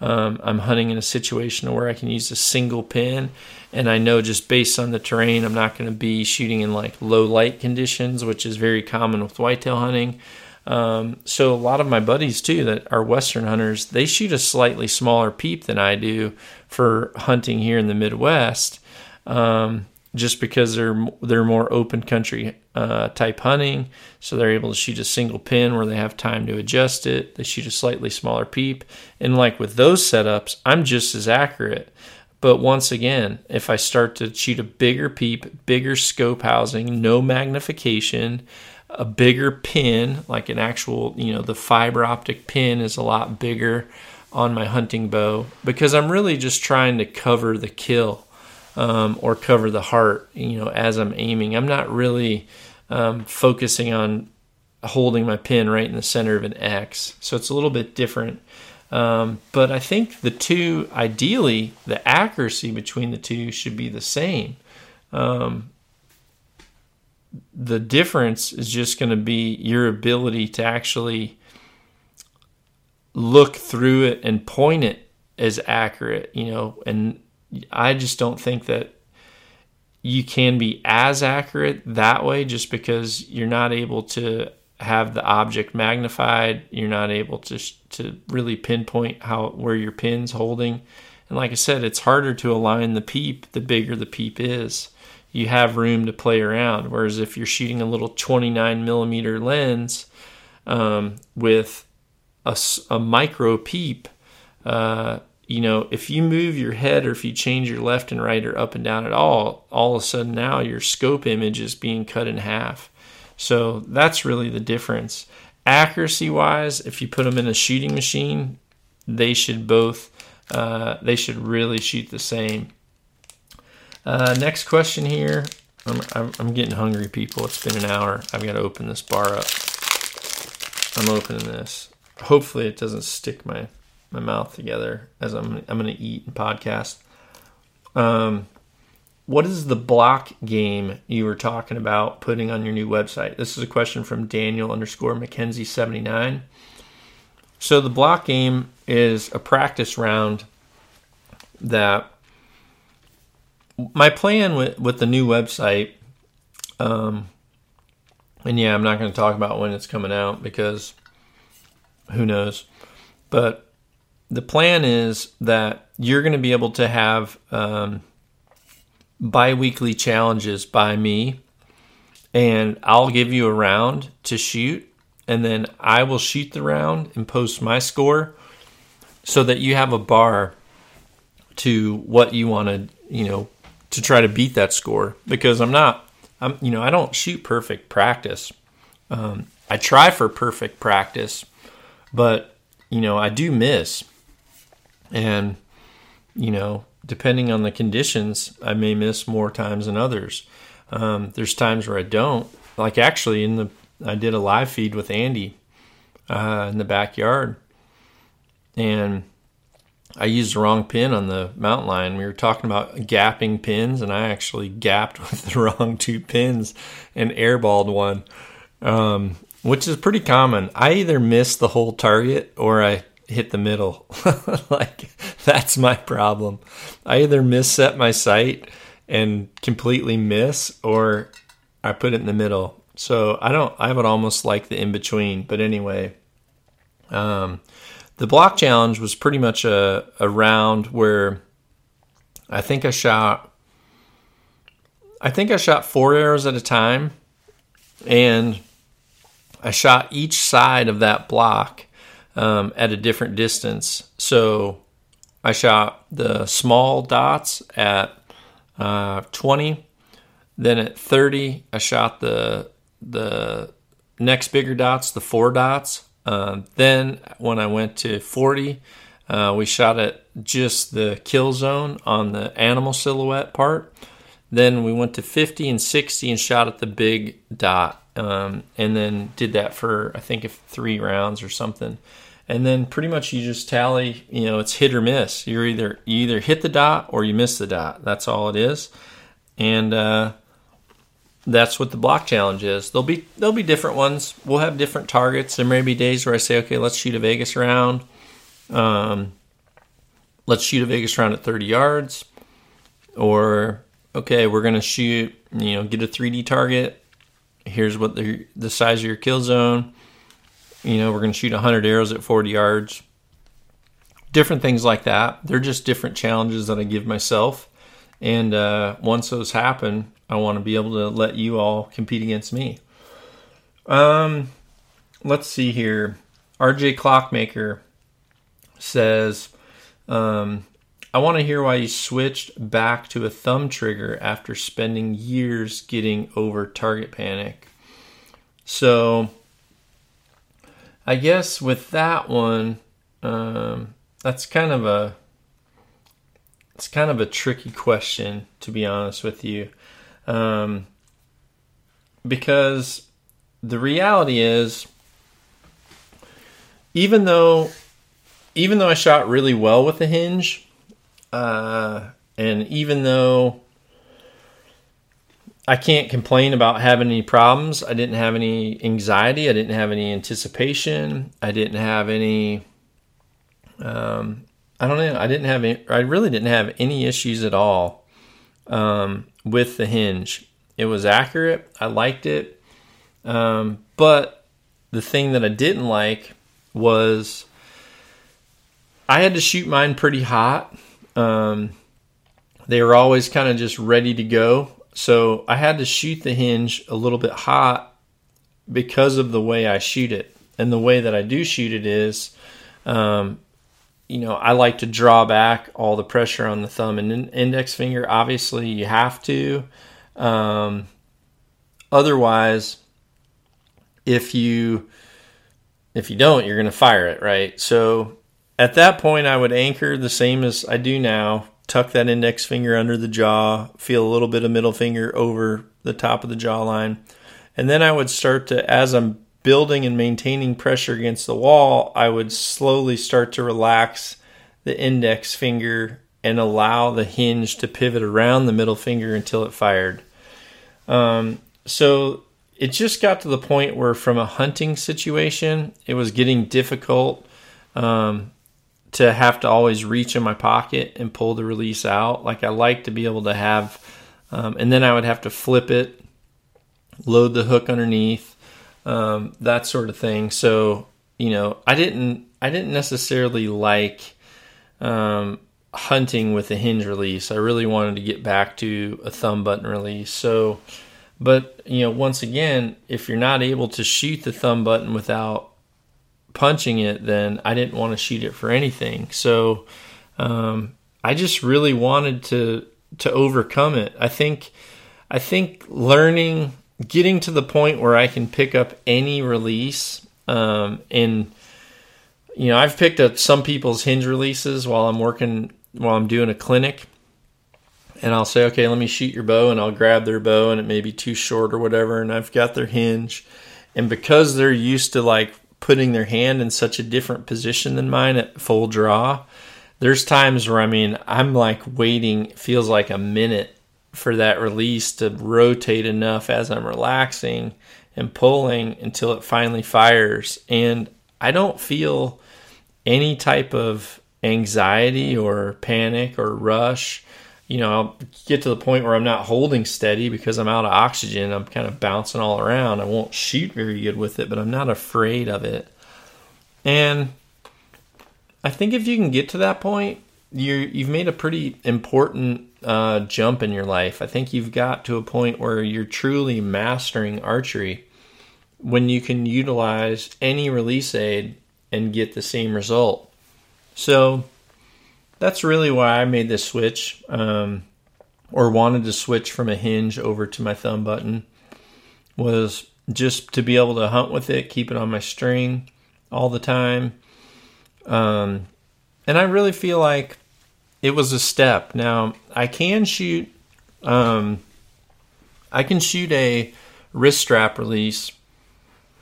um, I'm hunting in a situation where I can use a single pin, and I know just based on the terrain, I'm not going to be shooting in like low light conditions, which is very common with whitetail hunting. Um, so a lot of my buddies too that are western hunters, they shoot a slightly smaller peep than I do for hunting here in the Midwest. Um, just because they're they're more open country uh, type hunting, so they're able to shoot a single pin where they have time to adjust it. They shoot a slightly smaller peep, and like with those setups, I'm just as accurate. But once again, if I start to shoot a bigger peep, bigger scope housing, no magnification, a bigger pin, like an actual, you know, the fiber optic pin is a lot bigger on my hunting bow because I'm really just trying to cover the kill um, or cover the heart, you know, as I'm aiming. I'm not really um, focusing on holding my pin right in the center of an X. So it's a little bit different. Um, but I think the two, ideally, the accuracy between the two should be the same. Um, the difference is just going to be your ability to actually look through it and point it as accurate, you know, and I just don't think that you can be as accurate that way just because you're not able to have the object magnified. You're not able to to really pinpoint how where your pin's holding. And like i said it's harder to align the peep the bigger the peep is you have room to play around whereas if you're shooting a little 29 millimeter lens um, with a, a micro peep uh, you know, if you move your head or if you change your left and right or up and down at all, all of a sudden now your scope image is being cut in half. So that's really the difference. Accuracy wise, if you put them in a shooting machine, they should both, uh, they should really shoot the same. Uh, next question here. I'm, I'm, I'm getting hungry, people. It's been an hour. I've got to open this bar up. I'm opening this. Hopefully, it doesn't stick my my mouth together as I'm I'm going to eat and podcast. Um, what is the block game you were talking about putting on your new website? This is a question from Daniel underscore McKenzie 79. So the block game is a practice round that my plan with, with the new website, um, and yeah, I'm not going to talk about when it's coming out because who knows. But the plan is that you're going to be able to have um, bi weekly challenges by me, and I'll give you a round to shoot, and then I will shoot the round and post my score so that you have a bar to what you want to, you know, to try to beat that score because I'm not, I'm, you know, I don't shoot perfect practice. Um, I try for perfect practice, but you know, I do miss. And, you know, depending on the conditions, I may miss more times than others. Um, there's times where I don't. Like actually, in the I did a live feed with Andy uh, in the backyard, and I used the wrong pin on the mountain line. We were talking about gapping pins, and I actually gapped [LAUGHS] with the wrong two pins and airballed one. Um, which is pretty common. I either miss the whole target or I hit the middle. [LAUGHS] like that's my problem. I either misset my sight and completely miss or I put it in the middle. So I don't I would almost like the in between. But anyway, um, the block challenge was pretty much a, a round where I think I shot I think I shot four arrows at a time and I shot each side of that block um, at a different distance. So I shot the small dots at uh, 20. Then at 30, I shot the the next bigger dots, the four dots. Uh, then when I went to 40, uh, we shot at just the kill zone on the animal silhouette part. Then we went to 50 and 60 and shot at the big dot um, and then did that for I think three rounds or something. And then pretty much you just tally, you know, it's hit or miss. You're either you either hit the dot or you miss the dot. That's all it is. And uh, that's what the block challenge is. There'll be there'll be different ones. We'll have different targets. There may be days where I say, okay, let's shoot a Vegas round. Um, let's shoot a Vegas round at 30 yards. Or okay, we're gonna shoot, you know, get a 3D target here's what the the size of your kill zone. You know, we're to shoot 100 arrows at 40 yards. Different things like that. They're just different challenges that I give myself. And uh, once those happen, I want to be able to let you all compete against me. Um, let's see here. RJ Clockmaker says, um, I want to hear why you switched back to a thumb trigger after spending years getting over target panic. So, I guess with that one, um, that's kind of a it's kind of a tricky question to be honest with you, um, because the reality is, even though even though I shot really well with the hinge, uh, and even though I can't complain about having any problems, I didn't have any anxiety, I didn't have any anticipation, I didn't have any. Um, I don't know. I didn't have. Any, I really didn't have any issues at all um, with the hinge. It was accurate. I liked it, um, but the thing that I didn't like was I had to shoot mine pretty hot um, they were always kind of just ready to go. So I had to shoot the hinge a little bit hot because of the way I shoot it. And the way that I do shoot it is, um, you know, I like to draw back all the pressure on the thumb and index finger. Obviously, you have to. Um, otherwise, if you if you don't, you're going to fire it, right? So at that point, I would anchor the same as I do now. Tuck that index finger under the jaw, feel a little bit of middle finger over the top of the jawline. And then I would start to, as I'm building and maintaining pressure against the wall, I would slowly start to relax the index finger and allow the hinge to pivot around the middle finger until it fired. Um, so it just got to the point where, from a hunting situation, it was getting difficult um, to have to always reach in my pocket and pull the release out. Like I like to be able to have, um, and then I would have to flip it, load the hook underneath, um, that sort of thing. So you know, I didn't I didn't necessarily like um, hunting with a hinge release. I really wanted to get back to a thumb button release. So, but you know, once again, if you're not able to shoot the thumb button without punching it, then I didn't want to shoot it for anything. So, um, I just really wanted to to overcome it. I think I think learning getting to the point where I can pick up any release um, and you know I've picked up some people's hinge releases while I'm working while I'm doing a clinic and I'll say, okay, let me shoot your bow, and I'll grab their bow, and it may be too short or whatever, and I've got their hinge, and because they're used to like putting their hand in such a different position than mine at full draw, there's times where I mean I'm like waiting, feels like a minute for that release to rotate enough as I'm relaxing and pulling until it finally fires, and I don't feel any type of anxiety or panic or rush. You know, I'll get to the point where I'm not holding steady because I'm out of oxygen. I'm kind of bouncing all around. I won't shoot very good with it, but I'm not afraid of it. And I think if you can get to that point, you you've made a pretty important uh, jump in your life. I think you've got to a point where you're truly mastering archery when you can utilize any release aid and get the same result. So that's really why I made this switch, um, or wanted to switch from a hinge over to my thumb button, was just to be able to hunt with it, keep it on my string all the time. Um, and I really feel like it was a step. Now I can shoot, um, I can shoot a wrist strap release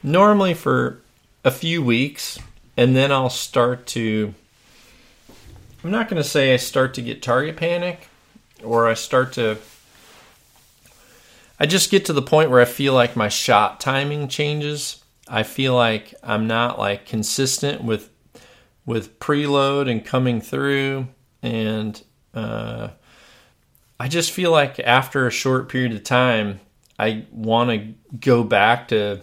normally for a few weeks, and then I'll start to I'm not going to say I start to get target panic or I start to. I just get to the point where I feel like my shot timing changes. I feel like I'm not like consistent with with preload and coming through and uh, I just feel like after a short period of time I want to go back to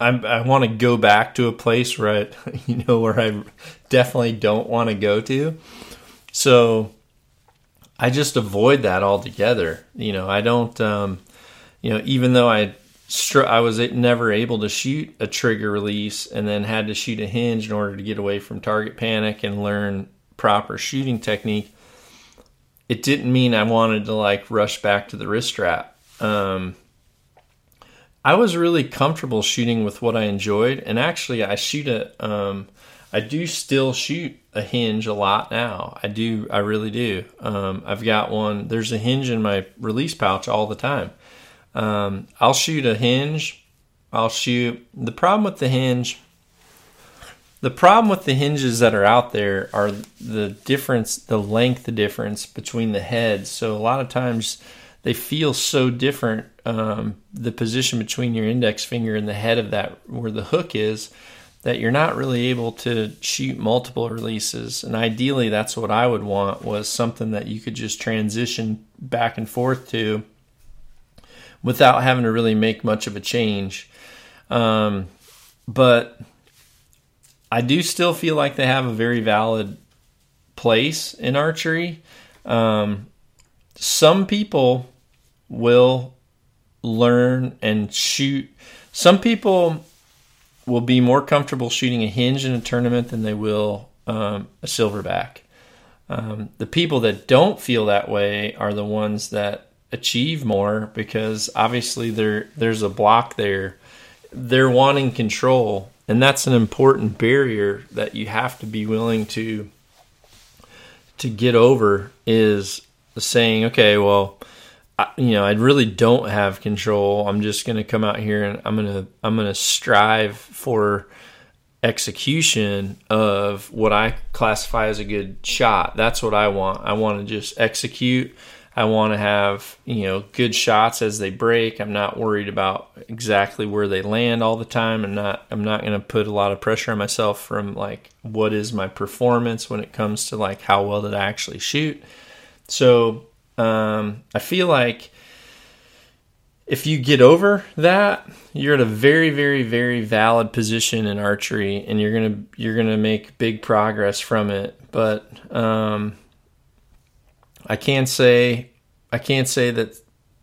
I'm, i want to go back to a place where I, [LAUGHS] you know, where I definitely don't want to go to. So I just avoid that altogether. You know, I don't, um, you know, even though I, I was never able to shoot a trigger release and then had to shoot a hinge in order to get away from target panic and learn proper shooting technique. It didn't mean I wanted to like rush back to the wrist strap. Um, I was really comfortable shooting with what I enjoyed, and actually, I shoot a, um, I do still shoot a hinge a lot now. I do, I really do. Um, I've got one. There's a hinge in my release pouch all the time. Um, I'll shoot a hinge. I'll shoot. The problem with the hinge, the problem with the hinges that are out there are the difference, the length difference between the heads. So a lot of times they feel so different. Um, the position between your index finger and the head of that, where the hook is, that you're not really able to shoot multiple releases. And ideally, that's what I would want was something that you could just transition back and forth to without having to really make much of a change. Um, but I do still feel like they have a very valid place in archery. Um, some people will learn and shoot. Some people will be more comfortable shooting a hinge in a tournament than they will um, a silverback. Um, the people that don't feel that way are the ones that achieve more because obviously there there's a block there. They're wanting control, and that's an important barrier that you have to be willing to to get over. Is saying, okay, well, I, you know, I really don't have control. I'm just going to come out here and I'm going to I'm going to strive for execution of what I classify as a good shot. That's what I want. I want to just execute. I want to have, you know, good shots as they break. I'm not worried about exactly where they land all the time. I'm not I'm not going to put a lot of pressure on myself from like what is my performance when it comes to like how well did I actually shoot. So, um, I feel like if you get over that, you're at a very, very, very valid position in archery, and you're gonna you're gonna make big progress from it. But um, I can't say I can't say that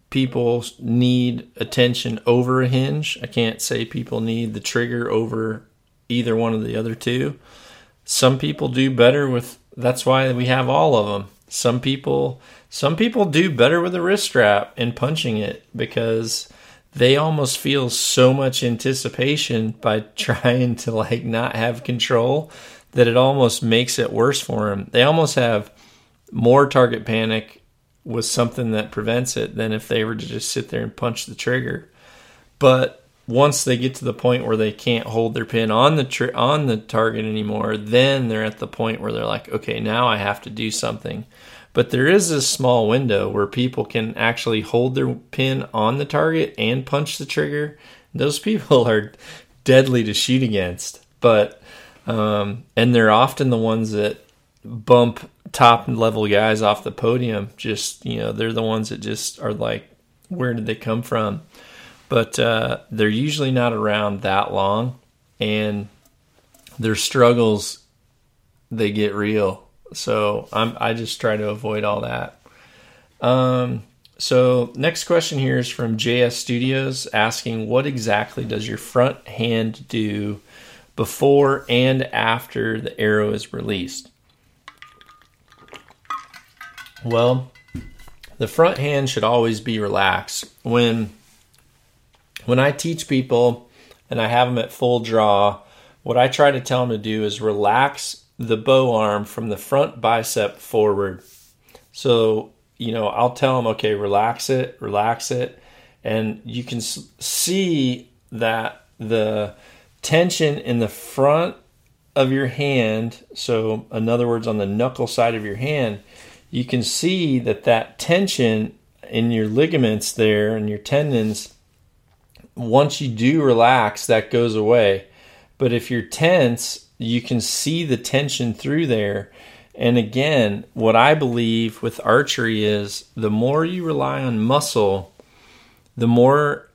people need attention over a hinge. I can't say people need the trigger over either one of the other two. Some people do better with. That's why we have all of them. Some people some people do better with a wrist strap and punching it because they almost feel so much anticipation by [LAUGHS] trying to like not have control that it almost makes it worse for them. They almost have more target panic was something that prevents it than if they were to just sit there and punch the trigger. But once they get to the point where they can't hold their pin on the on the target anymore, then they're at the point where they're like, okay, now I have to do something. But there is a small window where people can actually hold their pin on the target and punch the trigger. Those people [LAUGHS] are deadly to shoot against. But um, and they're often the ones that bump top level guys off the podium. Just you know, they're the ones that just are like, where did they come from? But uh, they're usually not around that long, and their struggles they get real so I'm I just try to avoid all that. Um, so next question here is from JS Studios asking what exactly does your front hand do before and after the arrow is released? Well, the front hand should always be relaxed. When when I teach people and I have them at full draw, what I try to tell them to do is relax the bow arm from the front bicep forward. So, you know, I'll tell them, okay, relax it, relax it. And you can see that the tension in the front of your hand, so in other words, on the knuckle side of your hand, you can see that that tension in your ligaments there and your tendons, once you do relax, that goes away. But if you're tense you can see the tension through there. And again, what I believe with archery is the more you rely on muscle, the more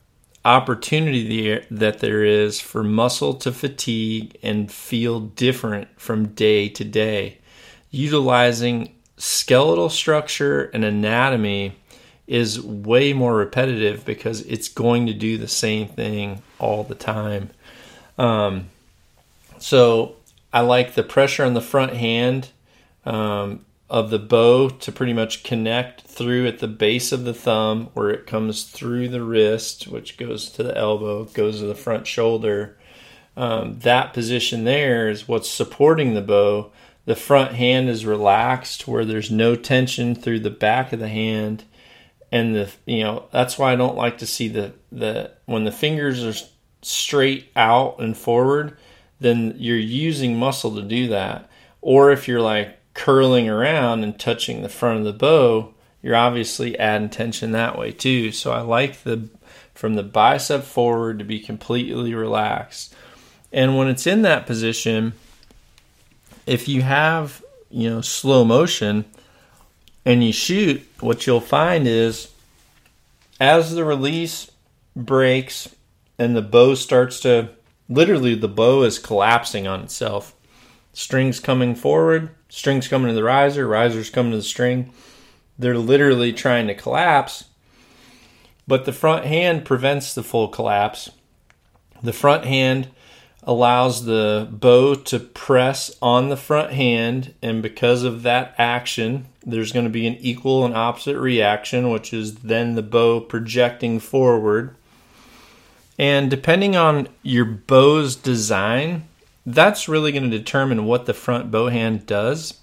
opportunity that there is for muscle to fatigue and feel different from day to day. Utilizing skeletal structure and anatomy is way more repetitive because it's going to do the same thing all the time. Um, so I like the pressure on the front hand um, of the bow to pretty much connect through at the base of the thumb where it comes through the wrist, which goes to the elbow, goes to the front shoulder. Um, that position there is what's supporting the bow. The front hand is relaxed where there's no tension through the back of the hand. And the you know that's why I don't like to see the the when the fingers are straight out and forward then you're using muscle to do that. Or if you're like curling around and touching the front of the bow, you're obviously adding tension that way too. So I like the from the bicep forward to be completely relaxed. And when it's in that position, if you have, you know, slow motion and you shoot, what you'll find is as the release breaks and the bow starts to literally the bow is collapsing on itself. Strings coming forward, strings coming to the riser, risers coming to the string. They're literally trying to collapse, but the front hand prevents the full collapse. The front hand allows the bow to press on the front hand, and because of that action, there's going to be an equal and opposite reaction, which is then the bow projecting forward and depending on your bow's design, that's really going to determine what the front bow hand does.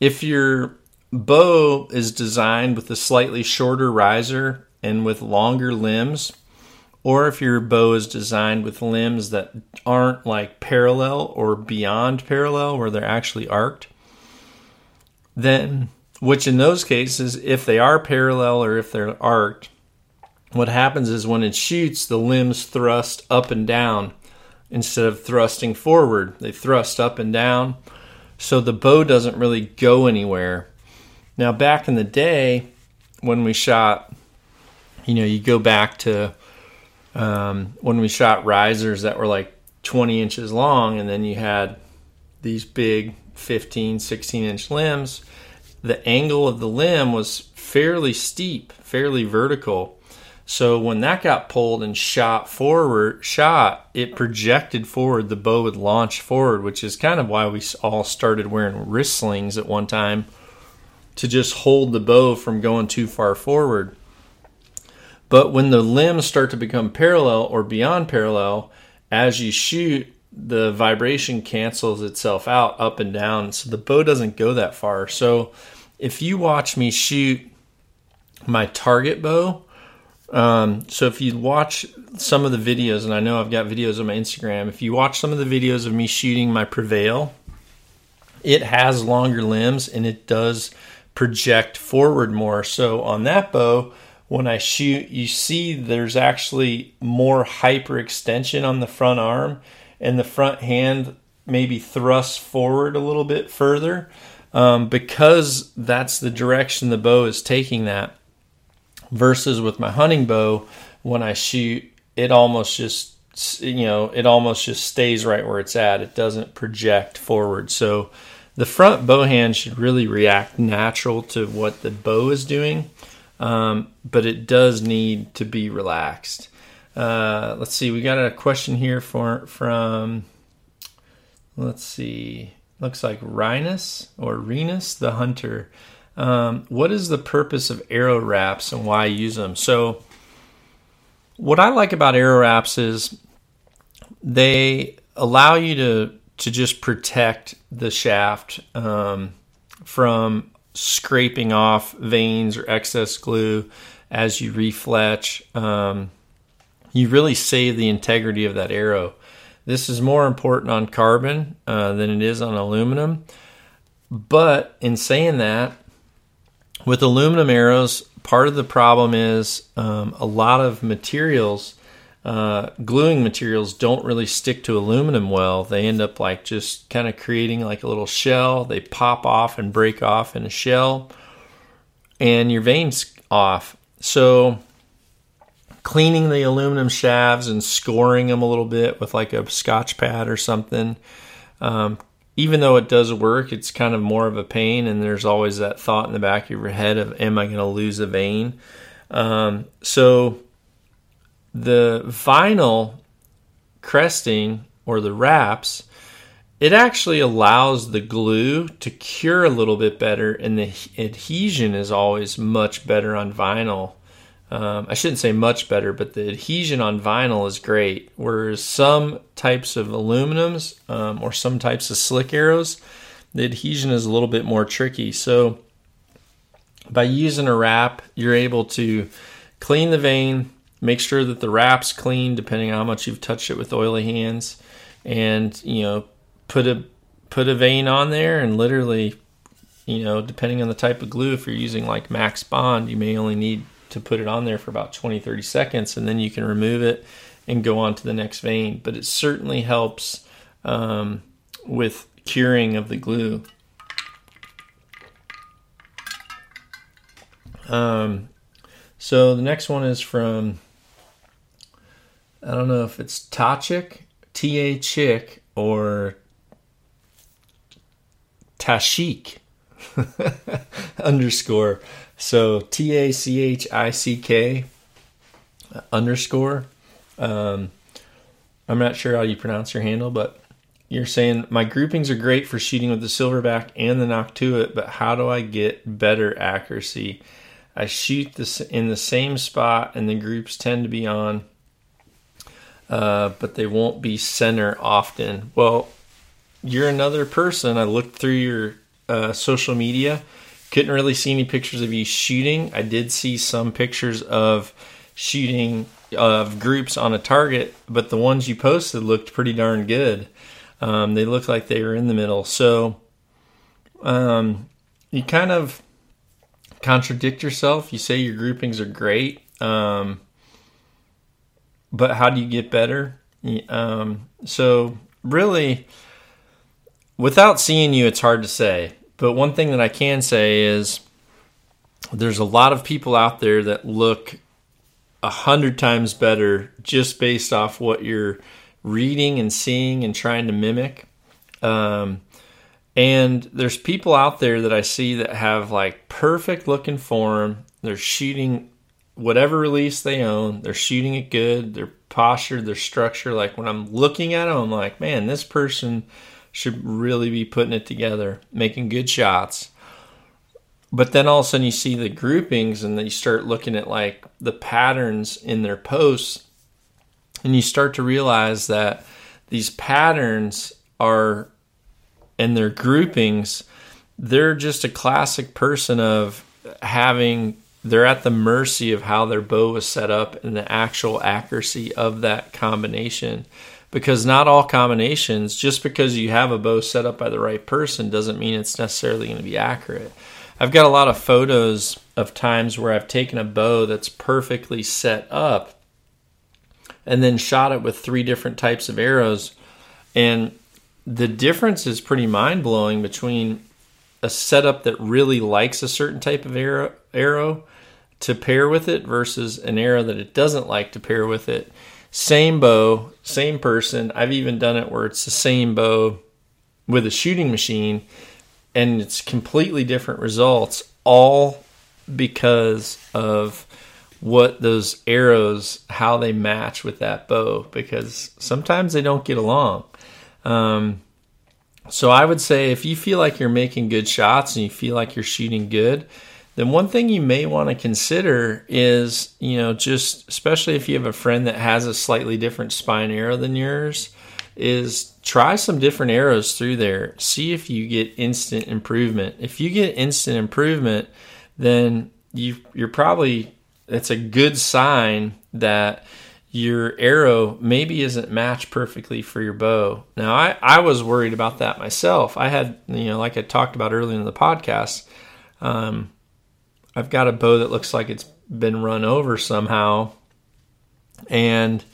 If your bow is designed with a slightly shorter riser and with longer limbs, or if your bow is designed with limbs that aren't like parallel or beyond parallel, where they're actually arced, then, which in those cases, if they are parallel or if they're arced, what happens is when it shoots, the limbs thrust up and down instead of thrusting forward. They thrust up and down, so the bow doesn't really go anywhere. Now, back in the day when we shot, you know, you go back to um, when we shot risers that were like 20 inches long, and then you had these big 15, 16 inch limbs. The angle of the limb was fairly steep, fairly vertical. So when that got pulled and shot forward, shot, it projected forward. The bow would launch forward, which is kind of why we all started wearing wrist slings at one time to just hold the bow from going too far forward. But when the limbs start to become parallel or beyond parallel, as you shoot, the vibration cancels itself out up and down. So the bow doesn't go that far. So if you watch me shoot my target bow, um, so if you watch some of the videos, and I know I've got videos on my Instagram, if you watch some of the videos of me shooting my Prevail, it has longer limbs and it does project forward more. So on that bow, when I shoot, you see there's actually more hyperextension on the front arm, and the front hand maybe thrusts forward a little bit further um, because that's the direction the bow is taking that. Versus with my hunting bow, when I shoot, it almost just you know it almost just stays right where it's at. It doesn't project forward. So the front bow hand should really react natural to what the bow is doing um, but it does need to be relaxed. Uh, let's see, we got a question here for from. Let's see, looks like Rhinus or Renus the hunter. Um, what is the purpose of arrow wraps and why use them? So, what I like about arrow wraps is they allow you to to just protect the shaft um, from scraping off vanes or excess glue as you refletch. Um, you really save the integrity of that arrow. This is more important on carbon uh, than it is on aluminum. But in saying that, with aluminum arrows, part of the problem is um, a lot of materials uh, gluing materials don't really stick to aluminum well. They end up like just kind of creating like a little shell. They pop off and break off in a shell, and your vane's off. So, cleaning the aluminum shafts and scoring them a little bit with like a scotch pad or something. Um, even though it does work, it's kind of more of a pain, and there's always that thought in the back of your head of, "Am I going to lose a vane?" Um, so the vinyl cresting or the wraps, it actually allows the glue to cure a little bit better, and the adhesion is always much better on vinyl. Um, I shouldn't say much better, but the adhesion on vinyl is great. Whereas some types of aluminums um, or some types of slick arrows, the adhesion is a little bit more tricky. So by using a wrap, you're able to clean the vane, Make sure that the wrap's clean, depending on how much you've touched it with oily hands, and you know, put a put a vane on there, and literally, you know, depending on the type of glue, if you're using like Max Bond, you may only need to put it on there for about 20, 30 seconds, and then you can remove it and go on to the next vane But it certainly helps um, with curing of the glue. Um, so the next one is from I don't know if it's Tachik, T A Chick, or Tashik [LAUGHS] underscore. So T A C H I C K underscore. Um, I'm not sure how you pronounce your handle, but you're saying my groupings are great for shooting with the silverback and the Noctuit, but how do I get better accuracy? I shoot this in the same spot, and the groups tend to be on uh, but they won't be center often. Well, you're another person. I looked through your uh, social media, couldn't really see any pictures of you shooting. I did see some pictures of shooting of groups on a target, but the ones you posted looked pretty darn good. Um, they looked like they were in the middle. So um, you kind of contradict yourself. You say your groupings are great, um, but how do you get better? Um, so really, without seeing you, it's hard to say. But one thing that I can say is there's a lot of people out there that look a hundred times better just based off what you're reading and seeing and trying to mimic. Um, and there's people out there that I see that have like perfect looking form. They're shooting whatever release they own. They're shooting it good. Their posture, their structure. Like when I'm looking at them, I'm like, man, this person should really be putting it together, making good shots. But then all of a sudden you see the groupings and then you start looking at like the patterns in their posts and you start to realize that these patterns are and their groupings, they're just a classic person of having they're at the mercy of how their bow was set up and the actual accuracy of that combination. Because not all combinations, just because you have a bow set up by the right person, doesn't mean it's necessarily going to be accurate. I've got a lot of photos of times where I've taken a bow that's perfectly set up and then shot it with three different types of arrows. And the difference is pretty mind blowing between a setup that really likes a certain type of arrow, arrow to pair with it versus an arrow that it doesn't like to pair with it. Same bow, same person. I've even done it where it's the same bow with a shooting machine and it's completely different results all because of what those arrows how they match with that bow because sometimes they don't get along um, so I would say if you feel like you're making good shots and you feel like you're shooting good, then one thing you may want to consider is, you know, just especially if you have a friend that has a slightly different spine arrow than yours, is try some different arrows through there. See if you get instant improvement. If you get instant improvement, then you you're probably it's a good sign that your arrow maybe isn't matched perfectly for your bow. Now, I, I was worried about that myself. I had, you know, like I talked about earlier in the podcast, um, I've got a bow that looks like it's been run over somehow. And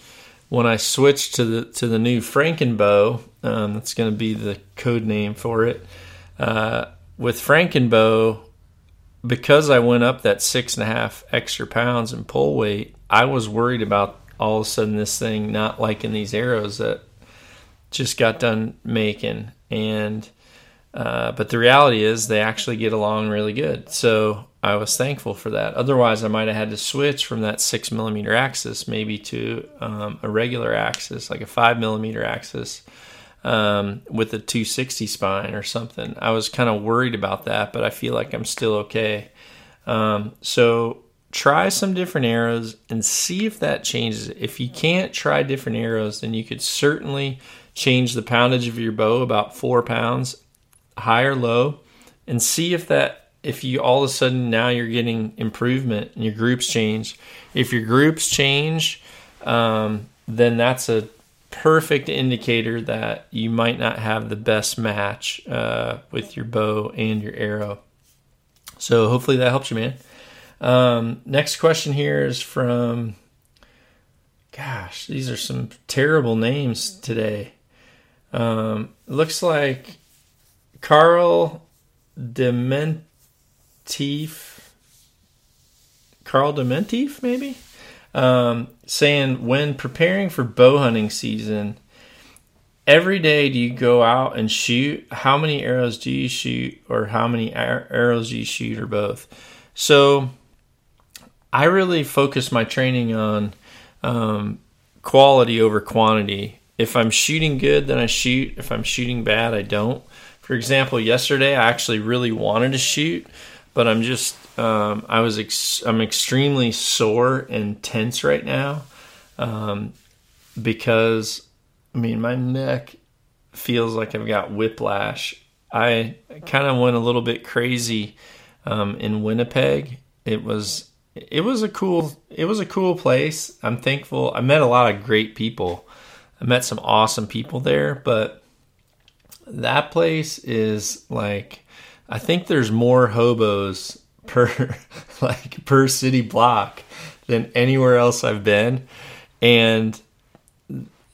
when I switched to the to the new Franken bow, um, that's going to be the code name for it. Uh, with Franken bow, because I went up that six and a half extra pounds in pull weight, I was worried about all of a sudden this thing not liking these arrows that just got done making and uh, but the reality is they actually get along really good. So i was thankful for that. Otherwise i might have had to switch from that six millimeter axis maybe to um, a regular axis like a five millimeter axis um, with a 260 spine or something. I was kind of worried about that but i feel like i'm still okay. Um, so try some different arrows and see if that changes. If you can't try different arrows, then you could certainly change the poundage of your bow about four pounds, high or low, and see if that if you all of a sudden now you're getting improvement and your groups change. If your groups change, um, then that's a perfect indicator that you might not have the best match uh, with your bow and your arrow. So hopefully that helps you, man. Um, next question here is from, gosh, these are some terrible names today. Um, looks like Carl Dementif. Carl Dementif, maybe? Um, saying when preparing for bow hunting season, every day do you go out and shoot? How many arrows do you shoot, or how many arrows do you shoot, or both? So I really focus my training on um, quality over quantity. If I'm shooting good, then I shoot. If I'm shooting bad, I don't. For example, yesterday I actually really wanted to shoot, but I'm just um, I was ex- I'm extremely sore and tense right now um, because I mean my neck feels like I've got whiplash. I kind of went a little bit crazy um, in Winnipeg. It was it was a cool it was a cool place. I'm thankful. I met a lot of great people. I met some awesome people there, but that place is like I think there's more hobos per [LAUGHS] like per city block than anywhere else I've been. And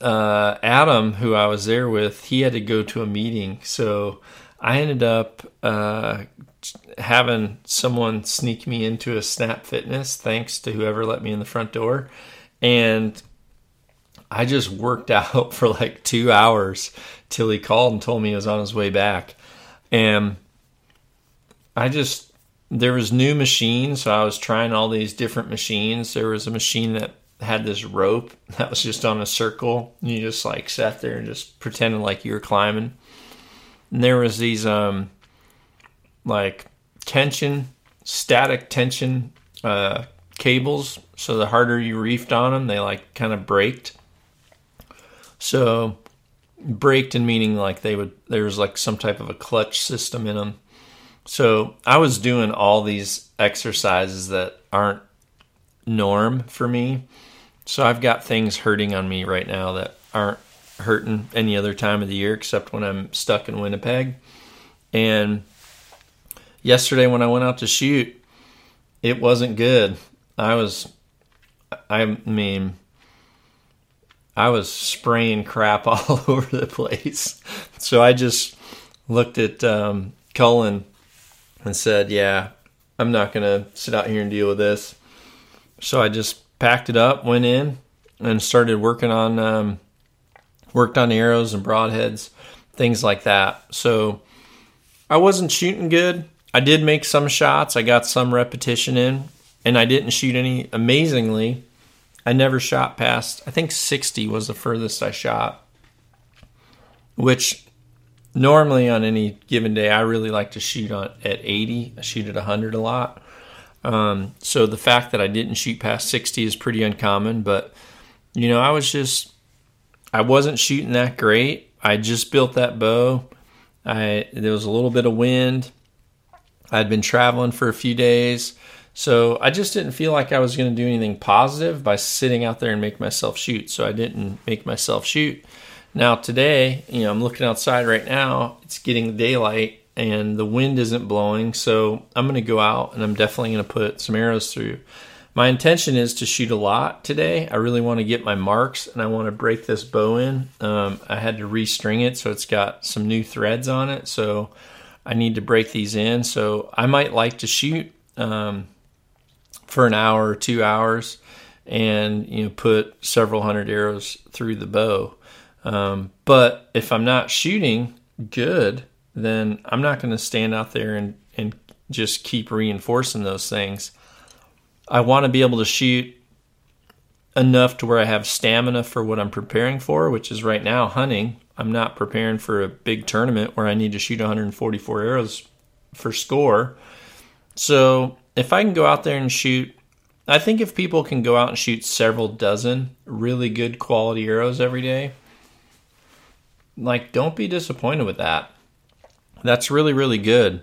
uh, Adam, who I was there with, he had to go to a meeting, so I ended up uh, having someone sneak me into a Snap Fitness, thanks to whoever let me in the front door, and I just worked [LAUGHS] out for like two hours till he called and told me he was on his way back, and I just there was new machines, so I was trying all these different machines. There was a machine that had this rope [LAUGHS] that was just on a circle. And you just like sat there and just pretended like you were climbing. And there was these um like tension, static tension uh, cables. So the harder you reefed on them, they like kind of braked. So braked in meaning like they would there was like some type of a clutch system in them. So I was doing all these exercises that aren't norm for me. So I've got things hurting on me right now that aren't hurting any other time of the year except when I'm stuck in Winnipeg. And yesterday when I went out to shoot, it wasn't good. I was, I mean, I was spraying crap [LAUGHS] all over the place. So I just looked at um, Cullen and said, Yeah, I'm not to sit out here and deal with this. So I just packed it up, went in, and started working on um, worked on arrows and broadheads, things like that. So I wasn't shooting good. I did make some shots. I got some repetition in, and I didn't shoot any amazingly. I never shot past. I think 60 was the furthest I shot, which normally on any given day I really like to shoot on at 80. I shoot at 100 a lot. Um, so the fact that I didn't shoot past 60 is pretty uncommon, but you know, I was just, I wasn't shooting that great. I just built that bow. I, there was a little bit of wind. I'd been traveling for a few days. So I just didn't feel like I was going to do anything positive by sitting out there and make myself shoot. So I didn't make myself shoot. Now today, you know, I'm looking outside right now. It's getting daylight and the wind isn't blowing. So I'm going to go out and I'm definitely going to put some arrows through. My intention is to shoot a lot today. I really want to get my marks and I want to break this bow in. Um, I had to restring it so it's got some new threads on it. So I need to break these in. So I might like to shoot um, for an hour or two hours and you know put several hundred arrows through the bow. Um, but if I'm not shooting good, then I'm not going to stand out there and, and just keep reinforcing those things. I want to be able to shoot enough to where I have stamina for what I'm preparing for, which is right now hunting. I'm not preparing for a big tournament where I need to shoot 144 arrows for score. So if I can go out there and shoot, I think if people can go out and shoot several dozen really good quality arrows every day, like don't be disappointed with that. That's really, really good.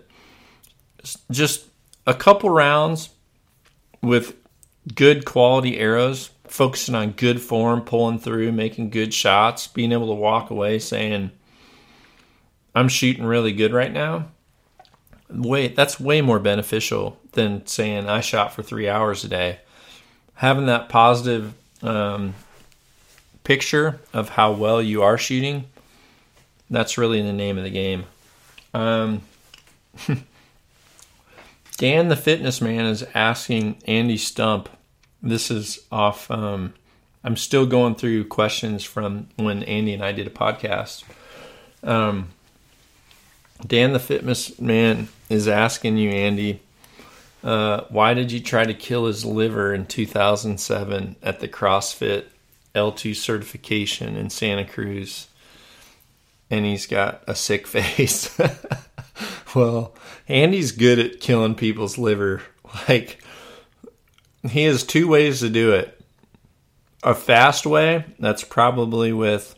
Just a couple rounds with good quality arrows, focusing on good form, pulling through, making good shots, being able to walk away saying, I'm shooting really good right now. Wait, that's way more beneficial than saying I shot for three hours a day. Having that positive um, picture of how well you are shooting, that's really the name of the game. Um, [LAUGHS] Dan the Fitness Man is asking Andy Stumpf. This is off. Um, I'm still going through questions from when Andy and I did a podcast. Um, Dan the Fitness Man is asking you, Andy, uh, why did you try to kill his liver in 2007 at the CrossFit L2 certification in Santa Cruz? and he's got a sick [LAUGHS] face. [LAUGHS] well, Andy's good at killing people's liver. [LAUGHS] Like, he has two ways to do it a fast way, that's probably with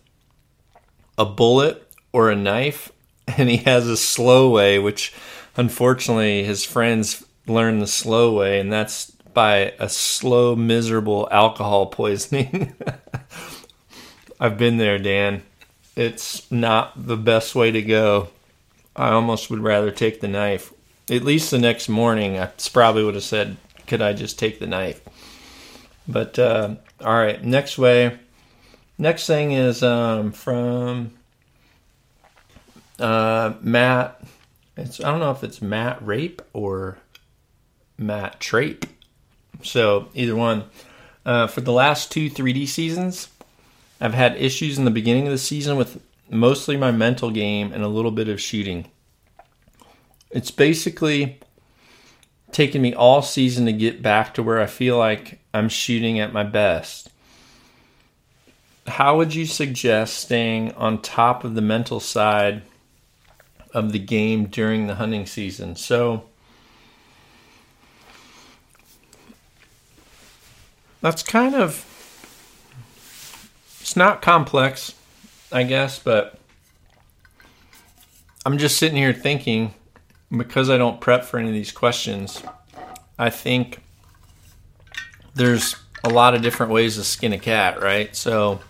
a bullet or a knife, [LAUGHS] and he has a slow way, which unfortunately his friends learn the slow way, and that's by a slow, miserable alcohol [LAUGHS] poisoning. I've been there, Dan. It's not the best way to go. I almost would rather take the knife. At least the next morning, I probably would have said, Could I just take the knife? But, uh, all right, next way. Next thing is um, from uh, Matt. It's I don't know if it's Matt Rape or Matt Trape. So either one. Uh, for the last two 3D seasons, I've had issues in the beginning of the season with mostly my mental game and a little bit of shooting. It's basically taken me all season to get back to where I feel like I'm shooting at my best. How would you suggest staying on top of the mental side of the game during the hunting season? So, that's kind of it's not complex, I guess, but I'm just sitting here thinking because I don't prep for any of these questions, I think there's a lot of different ways to skin a cat, right? So,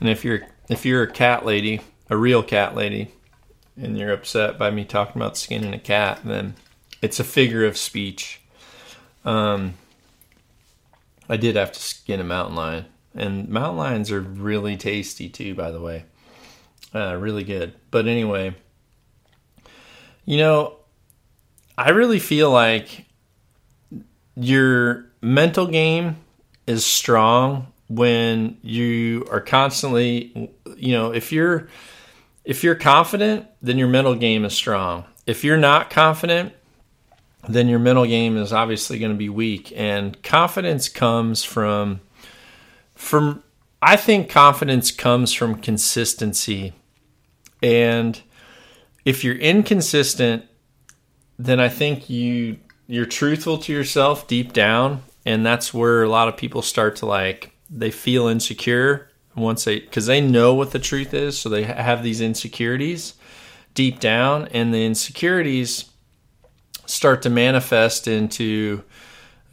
and if you're if you're a cat lady, a real cat lady, and you're upset by me talking about skinning a cat, then it's a figure of speech. Um, I did have to skin a mountain lion, and mountain lions are really tasty too, by the way. Uh, really good. But anyway, you know, I really feel like your mental game is strong when you are constantly, you know, if you're if you're confident, then your mental game is strong. If you're not confident, then your mental game is obviously going to be weak and confidence comes from from I think confidence comes from consistency. And if you're inconsistent, then I think you you're truthful to yourself deep down and that's where a lot of people start to like they feel insecure once they because they know what the truth is so they have these insecurities deep down and the insecurities start to manifest into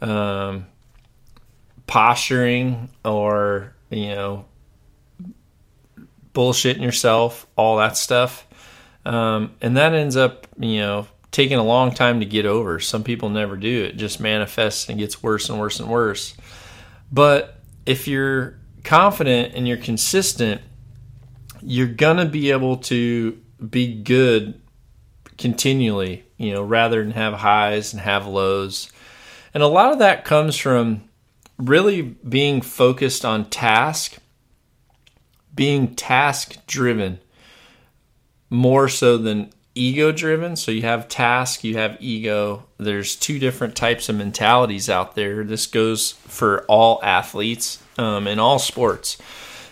um, posturing or you know bullshitting yourself all that stuff. Um, and that ends up you know taking a long time to get over. Some people never do. It just manifests and gets worse and worse and worse. But if you're confident and you're consistent you're gonna be able to be good continually you know rather than have highs and have lows and a lot of that comes from really being focused on task, being task driven more so than ego driven. So you have task, you have ego. There's two different types of mentalities out there. This goes for all athletes um, in all sports.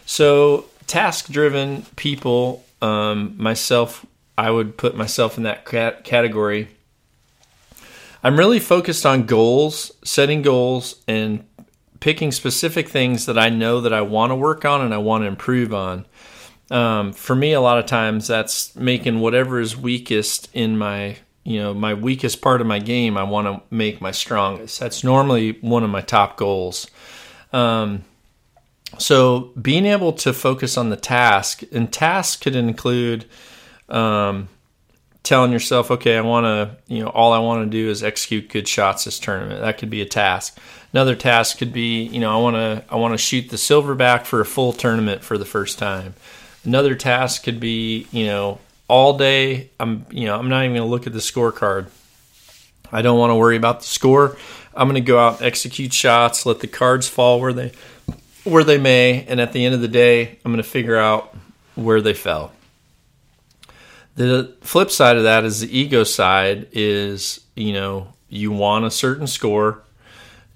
So task driven people, um, myself, I would put myself in that category. I'm really focused on goals, setting goals, and picking specific things that I know that I want to work on and I want to improve on. Um, for me, a lot of times that's making whatever is weakest in my, you know, my weakest part of my game. I want to make my strongest. That's normally one of my top goals. Um, so being able to focus on the task, and task could include um, telling yourself, okay, I want to, you know, all I want to do is execute good shots this tournament. That could be a task. Another task could be, you know, I want to I want to shoot the silverback for a full tournament for the first time. Another task could be, you know, all day I'm, you know, I'm not even going to look at the scorecard. I don't want to worry about the score. I'm going to go out and execute shots, let the cards fall where they where they may, and at the end of the day, I'm going to figure out where they fell. The flip side of that is the ego side is, you know, you want a certain score,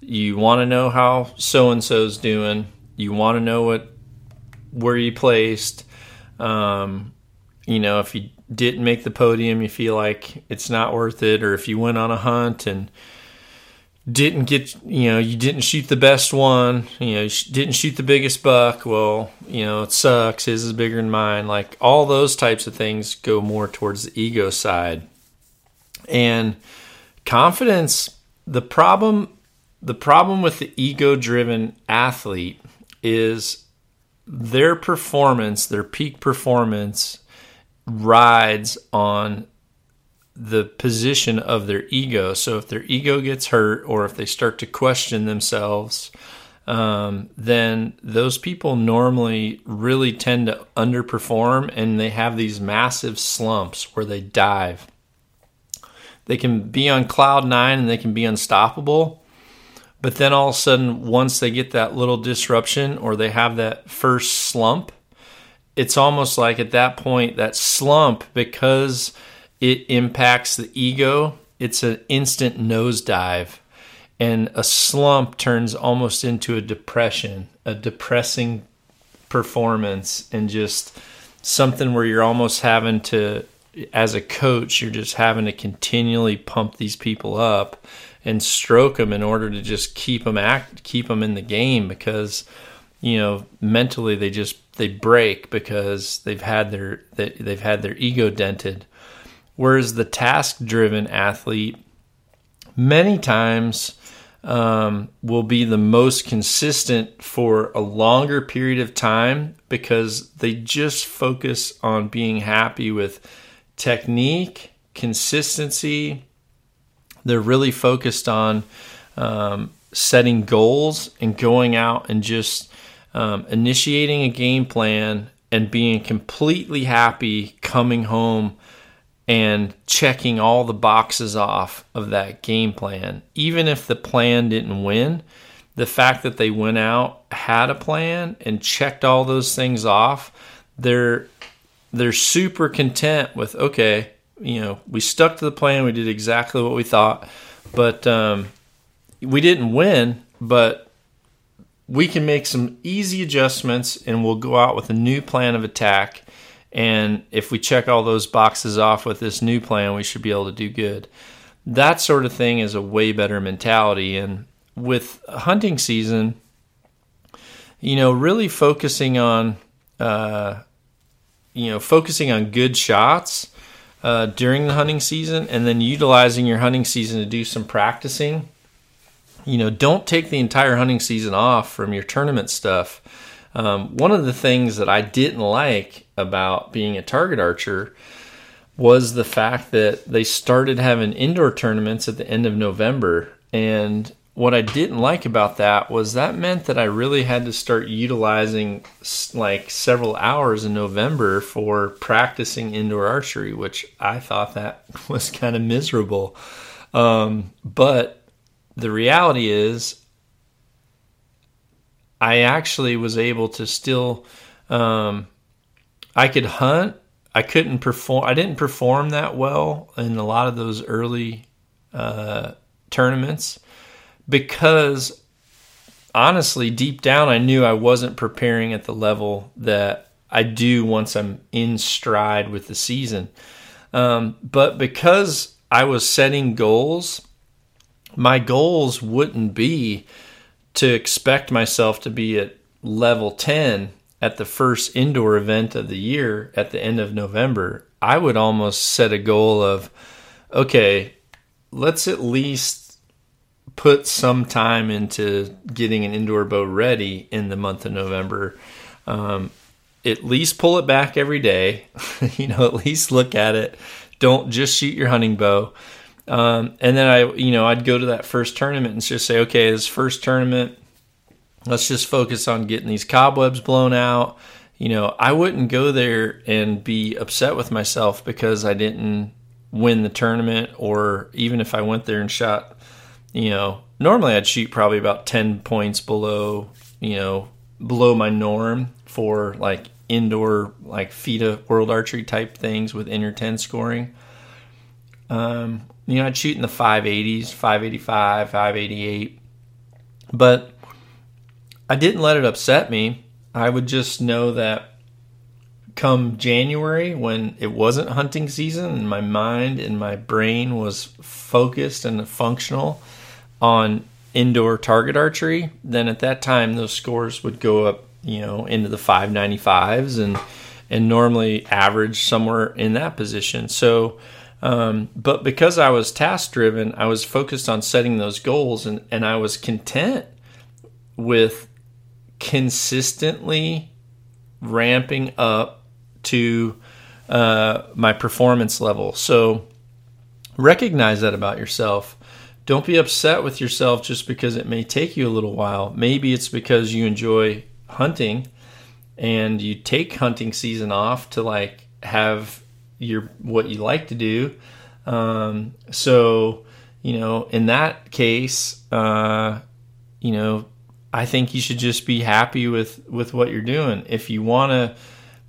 you want to know how so and so's doing. You want to know what where you placed. Um, you know, if you didn't make the podium, you feel like it's not worth it, or if you went on a hunt and didn't get, you know, you didn't shoot the best one, you know, you didn't shoot the biggest buck. Well, you know, it sucks. His is bigger than mine. Like all those types of things go more towards the ego side. And confidence, the problem the problem with the ego driven athlete is their performance, their peak performance, rides on the position of their ego. So if their ego gets hurt or if they start to question themselves, um, then those people normally really tend to underperform and they have these massive slumps where they dive. They can be on cloud nine and they can be unstoppable. But then all of a sudden, once they get that little disruption or they have that first slump, it's almost like at that point, that slump, because it impacts the ego, it's an instant nosedive. And a slump turns almost into a depression, a depressing performance, and just something where you're almost having to, as a coach, you're just having to continually pump these people up and stroke them in order to just keep them act, keep them in the game because you know mentally they just they break because they've had their they, they've had their ego dented whereas the task driven athlete many times um, will be the most consistent for a longer period of time because they just focus on being happy with technique consistency. They're really focused on um, setting goals and going out and just um, initiating a game plan and being completely happy coming home and checking all the boxes off of that game plan. Even if the plan didn't win, the fact that they went out, had a plan, and checked all those things off, they're they're super content with okay, you know, we stuck to the plan, we did exactly what we thought, but um, we didn't win, but we can make some easy adjustments and we'll go out with a new plan of attack. And if we check all those boxes off with this new plan, we should be able to do good. That sort of thing is a way better mentality. And with hunting season, you know, really focusing on, uh, you know, focusing on good shots uh, during the hunting season and then utilizing your hunting season to do some practicing you know, don't take the entire hunting season off from your tournament stuff. Um, one of the things that I didn't like about being a target archer was the fact that they started having indoor tournaments at the end of November. And what I didn't like about that was that meant that I really had to start utilizing like several hours in November for practicing indoor archery, which I thought that [LAUGHS] was kind of miserable. Um, but the reality is, I actually was able to still, um, I could hunt. I couldn't perform. I didn't perform that well in a lot of those early uh, tournaments because honestly, deep down, I knew I wasn't preparing at the level that I do once I'm in stride with the season. Um, but because I was setting goals my goals wouldn't be to expect myself to be at level 10 at the first indoor event of the year at the end of November. I would almost set a goal of, okay, let's at least put some time into getting an indoor bow ready in the month of November. Um, at least pull it back every day. [LAUGHS] you know, at least look at it. Don't just shoot your hunting bow. Um, and then I, you know, I'd go to that first tournament and just say, okay, this first tournament, let's just focus on getting these cobwebs blown out. You know, I wouldn't go there and be upset with myself because I didn't win the tournament, or even if I went there and shot, you know, normally I'd shoot probably about 10 points below, you know, below my norm for like indoor, like FITA world archery type things with inner 10 scoring. Um, you know, I'd shoot in the 580s, 585, 588. But I didn't let it upset me. I would just know that come January, when it wasn't hunting season and my mind and my brain was focused and functional on indoor target archery, then at that time those scores would go up, you know, into the 595s and and normally average somewhere in that position. So Um, but because I was task driven, I was focused on setting those goals and, and I was content with consistently ramping up to uh, my performance level. So recognize that about yourself. Don't be upset with yourself just because it may take you a little while. Maybe it's because you enjoy hunting and you take hunting season off to like have your what you like to do. Um, so, you know, in that case, uh, you know, I think you should just be happy with with what you're doing. If you want to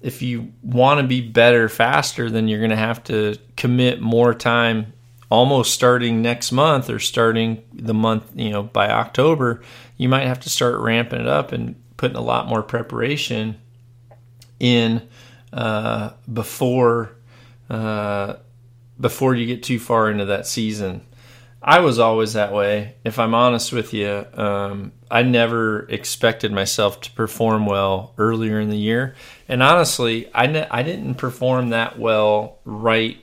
if you want to be better faster, then you're going to have to commit more time almost starting next month or starting the month, you know, by October, you might have to start ramping it up and putting a lot more preparation in uh, before uh, before you get too far into that season. I was always that way. If I'm honest with you, um, I never expected myself to perform well earlier in the year, and honestly, I ne- I didn't perform that well right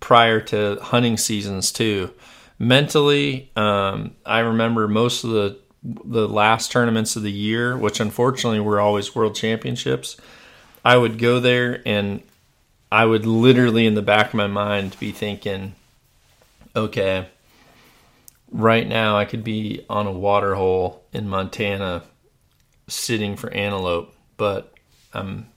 prior to hunting seasons too. Mentally, um, I remember most of the the last tournaments of the year, which unfortunately were always world championships. I would go there and I would literally in the back of my mind be thinking, okay, right now I could be on a water hole in Montana sitting for antelope, but I'm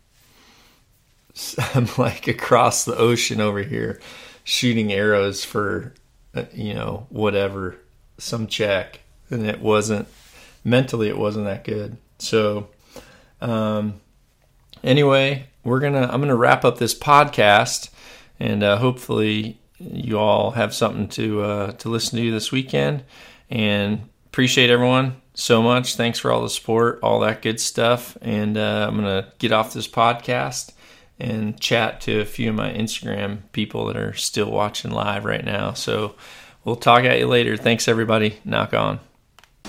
[LAUGHS] I'm like across the ocean over here shooting arrows for uh, you know whatever some check. And it wasn't mentally it wasn't that good. So um anyway we're gonna i'm gonna wrap up this podcast and uh, hopefully you all have something to uh, to listen to this weekend and appreciate everyone so much thanks for all the support all that good stuff and uh, i'm gonna get off this podcast and chat to a few of my Instagram people that are still watching live right now. So we'll talk at you later. Thanks, everybody. Nock On.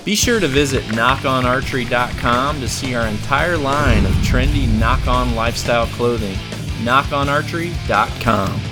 Be sure to visit nockonarchery.com to see our entire line of trendy nock on lifestyle clothing. Nockonarchery.com.